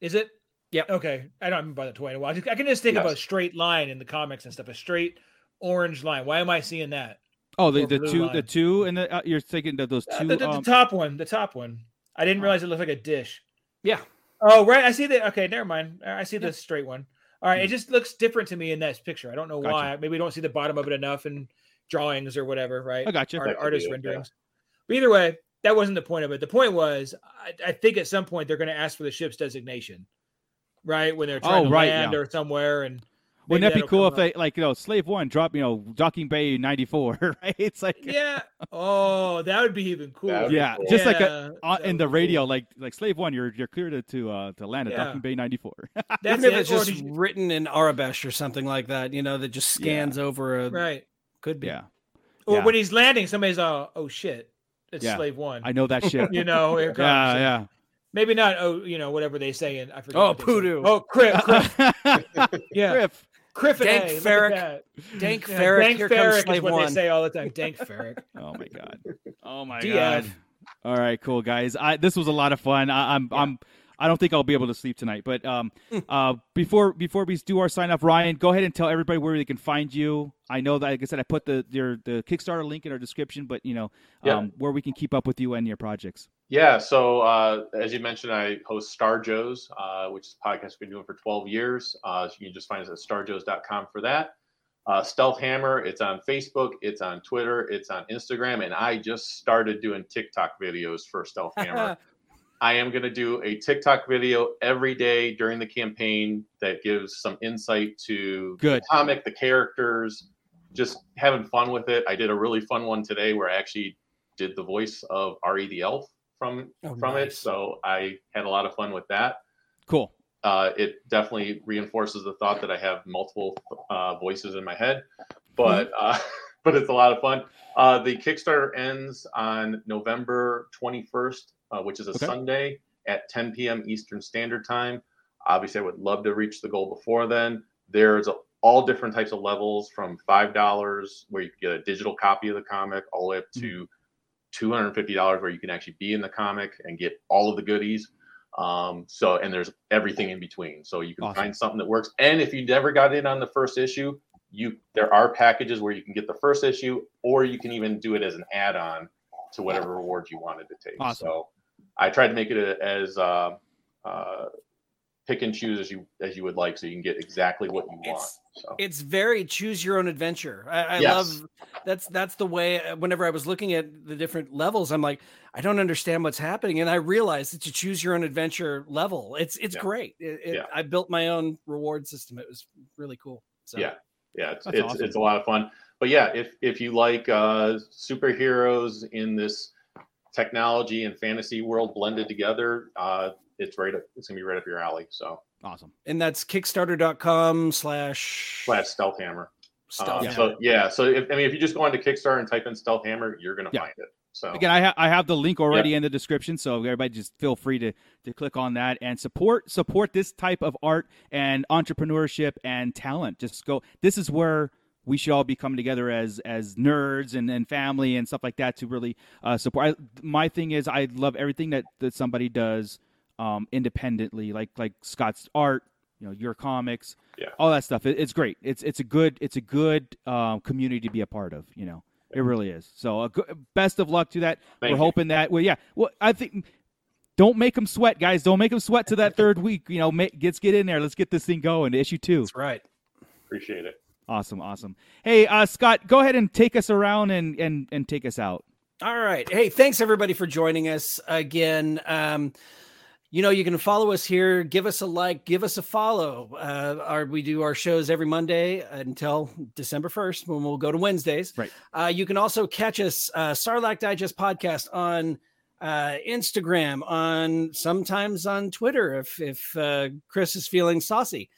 Is it? Yeah. Okay. I don't remember the toy in a while. I I can just think of a straight line in the comics and stuff. A straight orange line. Why am I seeing that? Oh, the, Or the two, line. the two, and the, uh, you're thinking of those Uh, two. the, the- the um, top one. The top one. I didn't realize it looked like a dish. Yeah. Oh, right. I see the. Okay, never mind. I see the straight one. All right. It hmm. just looks different to me in that picture. I don't know Gotcha. why. Maybe we don't see the bottom of it enough in drawings or whatever, right? I got you. Art, That artist be it, yeah. renderings. But either way, that wasn't the point of it. The point was, I, I think at some point they're going to ask for the ship's designation, right? When they're trying Oh, to right, land yeah. or somewhere, and Wouldn't that be cool if they like you know Slave One drop you know Docking Bay '94 right? It's like yeah. Oh, that would be even cool. Be yeah, cool. just like a, Yeah, uh, in the radio, cool. like like Slave One, you're you're clear to to uh, to land at Yeah. Docking Bay '94. That's Even if it's just you- written in Aurebesh or something like that, you know, that just scans over a. right. Could be. yeah, Or Yeah. when he's landing, somebody's all, oh shit, it's Yeah. slave one. I know that shit. you know, here comes. yeah, yeah. Maybe not. Oh, you know, whatever they say and I forget. Oh, what they poodoo. Oh, Kriff, Kriff, yeah, Griff. Kriff. Dank A, look farrik. Dank Yeah, farrik. Dank here farrik comes is what One. they say all the time. Dank farrik. Oh my god. Oh my DF. god. All right, cool guys. I this was a lot of fun. I, I'm I'm I don't think I'll be able to sleep tonight. But um, uh, before before we do our sign off, Ryan, go ahead and tell everybody where they can find you. I know that, like I said, I put the your the Kickstarter link in our description, but you know Yeah. um, where we can keep up with you and your projects. Yeah, so uh, as you mentioned, I host Star Joe's, uh, which is a podcast we've been doing for 12 years. Uh, so you can just find us at starjoes.com for that. Uh, Stealth Hammer, it's on Facebook, it's on Twitter, it's on Instagram, and I just started doing TikTok videos for Stealth Hammer. I am going to do a TikTok video every day during the campaign that gives some insight to Good. the comic, the characters, just having fun with it. I did a really fun one today where I actually did the voice of Ari the Elf from Oh, from it, so I had a lot of fun with that. Cool. Uh, it definitely reinforces the thought that I have multiple uh, voices in my head, but uh, but it's a lot of fun. Uh, the Kickstarter ends on November 21st, uh, which is a Okay. Sunday at 10 p.m. Eastern Standard Time. Obviously, I would love to reach the goal before then. There's a, all different types of levels from five dollars, where you get a digital copy of the comic, all the way up to two hundred fifty dollars, where you can actually be in the comic and get all of the goodies. Um, so, and there's everything in between. So you can Awesome. find something that works. And if you never got in on the first issue, you there are packages where you can get the first issue, or you can even do it as an add-on to whatever reward you wanted to take. Awesome. So I tried to make it a, as uh, uh, pick and choose as you as you would like, so you can get exactly what you want. It's- So it's very choose your own adventure. I, I Yes. love that's that's the way. Whenever I was looking at the different levels, I'm like, I don't understand what's happening, and I realized it's a choose your own adventure level. It's it's Yeah. great. It, it- Yeah. I built my own reward system. It was really cool. So Yeah. yeah, it's it's, awesome. it's a lot of fun. But yeah, if if you like uh, superheroes in this technology and fantasy world blended together, uh, it's right up. It's gonna be right up your alley. So Awesome. and that's Kickstarter.com slash slash Stealth Hammer. Stealth Uh, So yeah, so if I mean if you just go onto Kickstarter and type in Stealth Hammer, you're gonna Yeah. find it. So Again, I, ha- I have the link already in the description, so everybody just feel free to to click on that and support support this type of art and entrepreneurship and talent. Just go. This is where we should all be coming together as as nerds and, and family and stuff like that to really uh, support. I, my thing is, I love everything that that somebody does um, independently, like like Scott's art, you know, your comics, Yeah. all that stuff. It, it's great. It's it's a good it's a good um, community to be a part of. You know. It really is. So, uh, go- best of luck to that. Thank We're you. hoping that. Well, yeah. Well, I think don't make them sweat, guys. Don't make them sweat to that third week. You know, make, let's get in there. Let's get this thing going. Issue two. That's right. appreciate it. Awesome, awesome. Hey, uh, Scott, go ahead and take us around and and and take us out. All right. Hey, thanks everybody for joining us again. Um, you know, you can follow us here. Give us a like. Give us a follow. Uh, our, we do our shows every Monday until December first, when we'll go to Wednesdays. Right. Uh, you can also catch us uh, Sarlacc Digest podcast on uh, Instagram, on sometimes on Twitter if if uh, Chris is feeling saucy.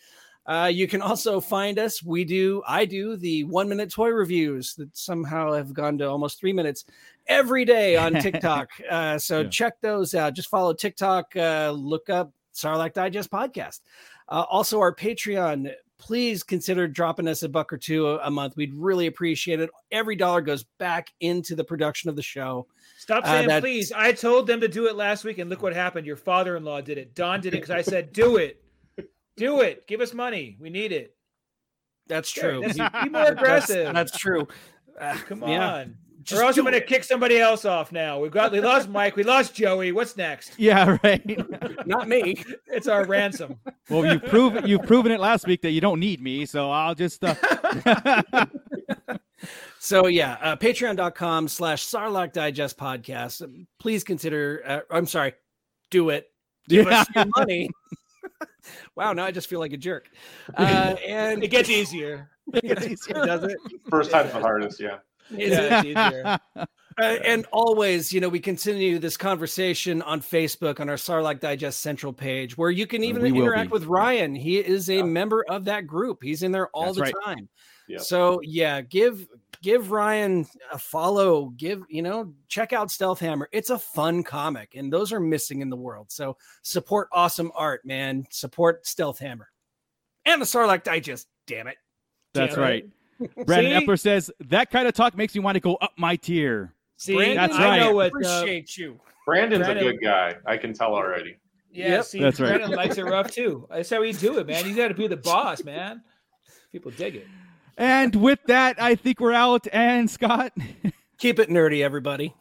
Uh, you can also find us. We do, I do the one minute toy reviews that somehow have gone to almost three minutes every day on TikTok. uh, so Yeah. check those out. Just follow TikTok, uh, look up Sarlacc Digest podcast. Uh, also, our Patreon. Please consider dropping us a buck or two a, a month. We'd really appreciate it. Every dollar goes back into the production of the show. Stop Uh, saying that's- please. I told them to do it last week, and look what happened. Your father-in-law did it. Don did it because I said, "Do it, do it. Give us money. We need it." That's true. that's- be more aggressive. That's, true. Uh, Come yeah. on. Just or else do I'm going to kick somebody else off now. We've got we lost Mike, we lost Joey. What's next? Yeah, right. Not me. It's our ransom. well, you've proven you've proven it last week that you don't need me, so I'll just. Uh, So yeah, uh, patreon.com slash Sarlacc Digest podcast. Please consider, uh, I'm sorry, do it. Give us your money. wow, now I just feel like a jerk. Uh, and It gets easier. it gets easier, does it? First time's the hardest. Yeah. Is Yeah, it? it's easier. Uh, and always, you know, we continue this conversation on Facebook on our Sarlacc Digest Central page, where you can even interact be. with Ryan. He is a Yeah. member of that group. He's in there all That's the right. time. Yep. So yeah, give give Ryan a follow. Give you know, check out Stealth Hammer. It's a fun comic, and those are missing in the world. So support awesome art, man. Support Stealth Hammer and the Sarlacc Digest. Damn it. That's Damn right. it. Brandon See? Epler says that kind of talk makes me want to go up my tier. See, Brandon, That's I know right. what. Uh, Appreciate you. Brandon's Brandon- a good guy. I can tell already. yeah, Yep. see, That's right. Brandon likes it rough too. That's how we do it, man. You got to be the boss, man. People dig it. And with that, I think we're out. And Scott. Keep it nerdy, everybody.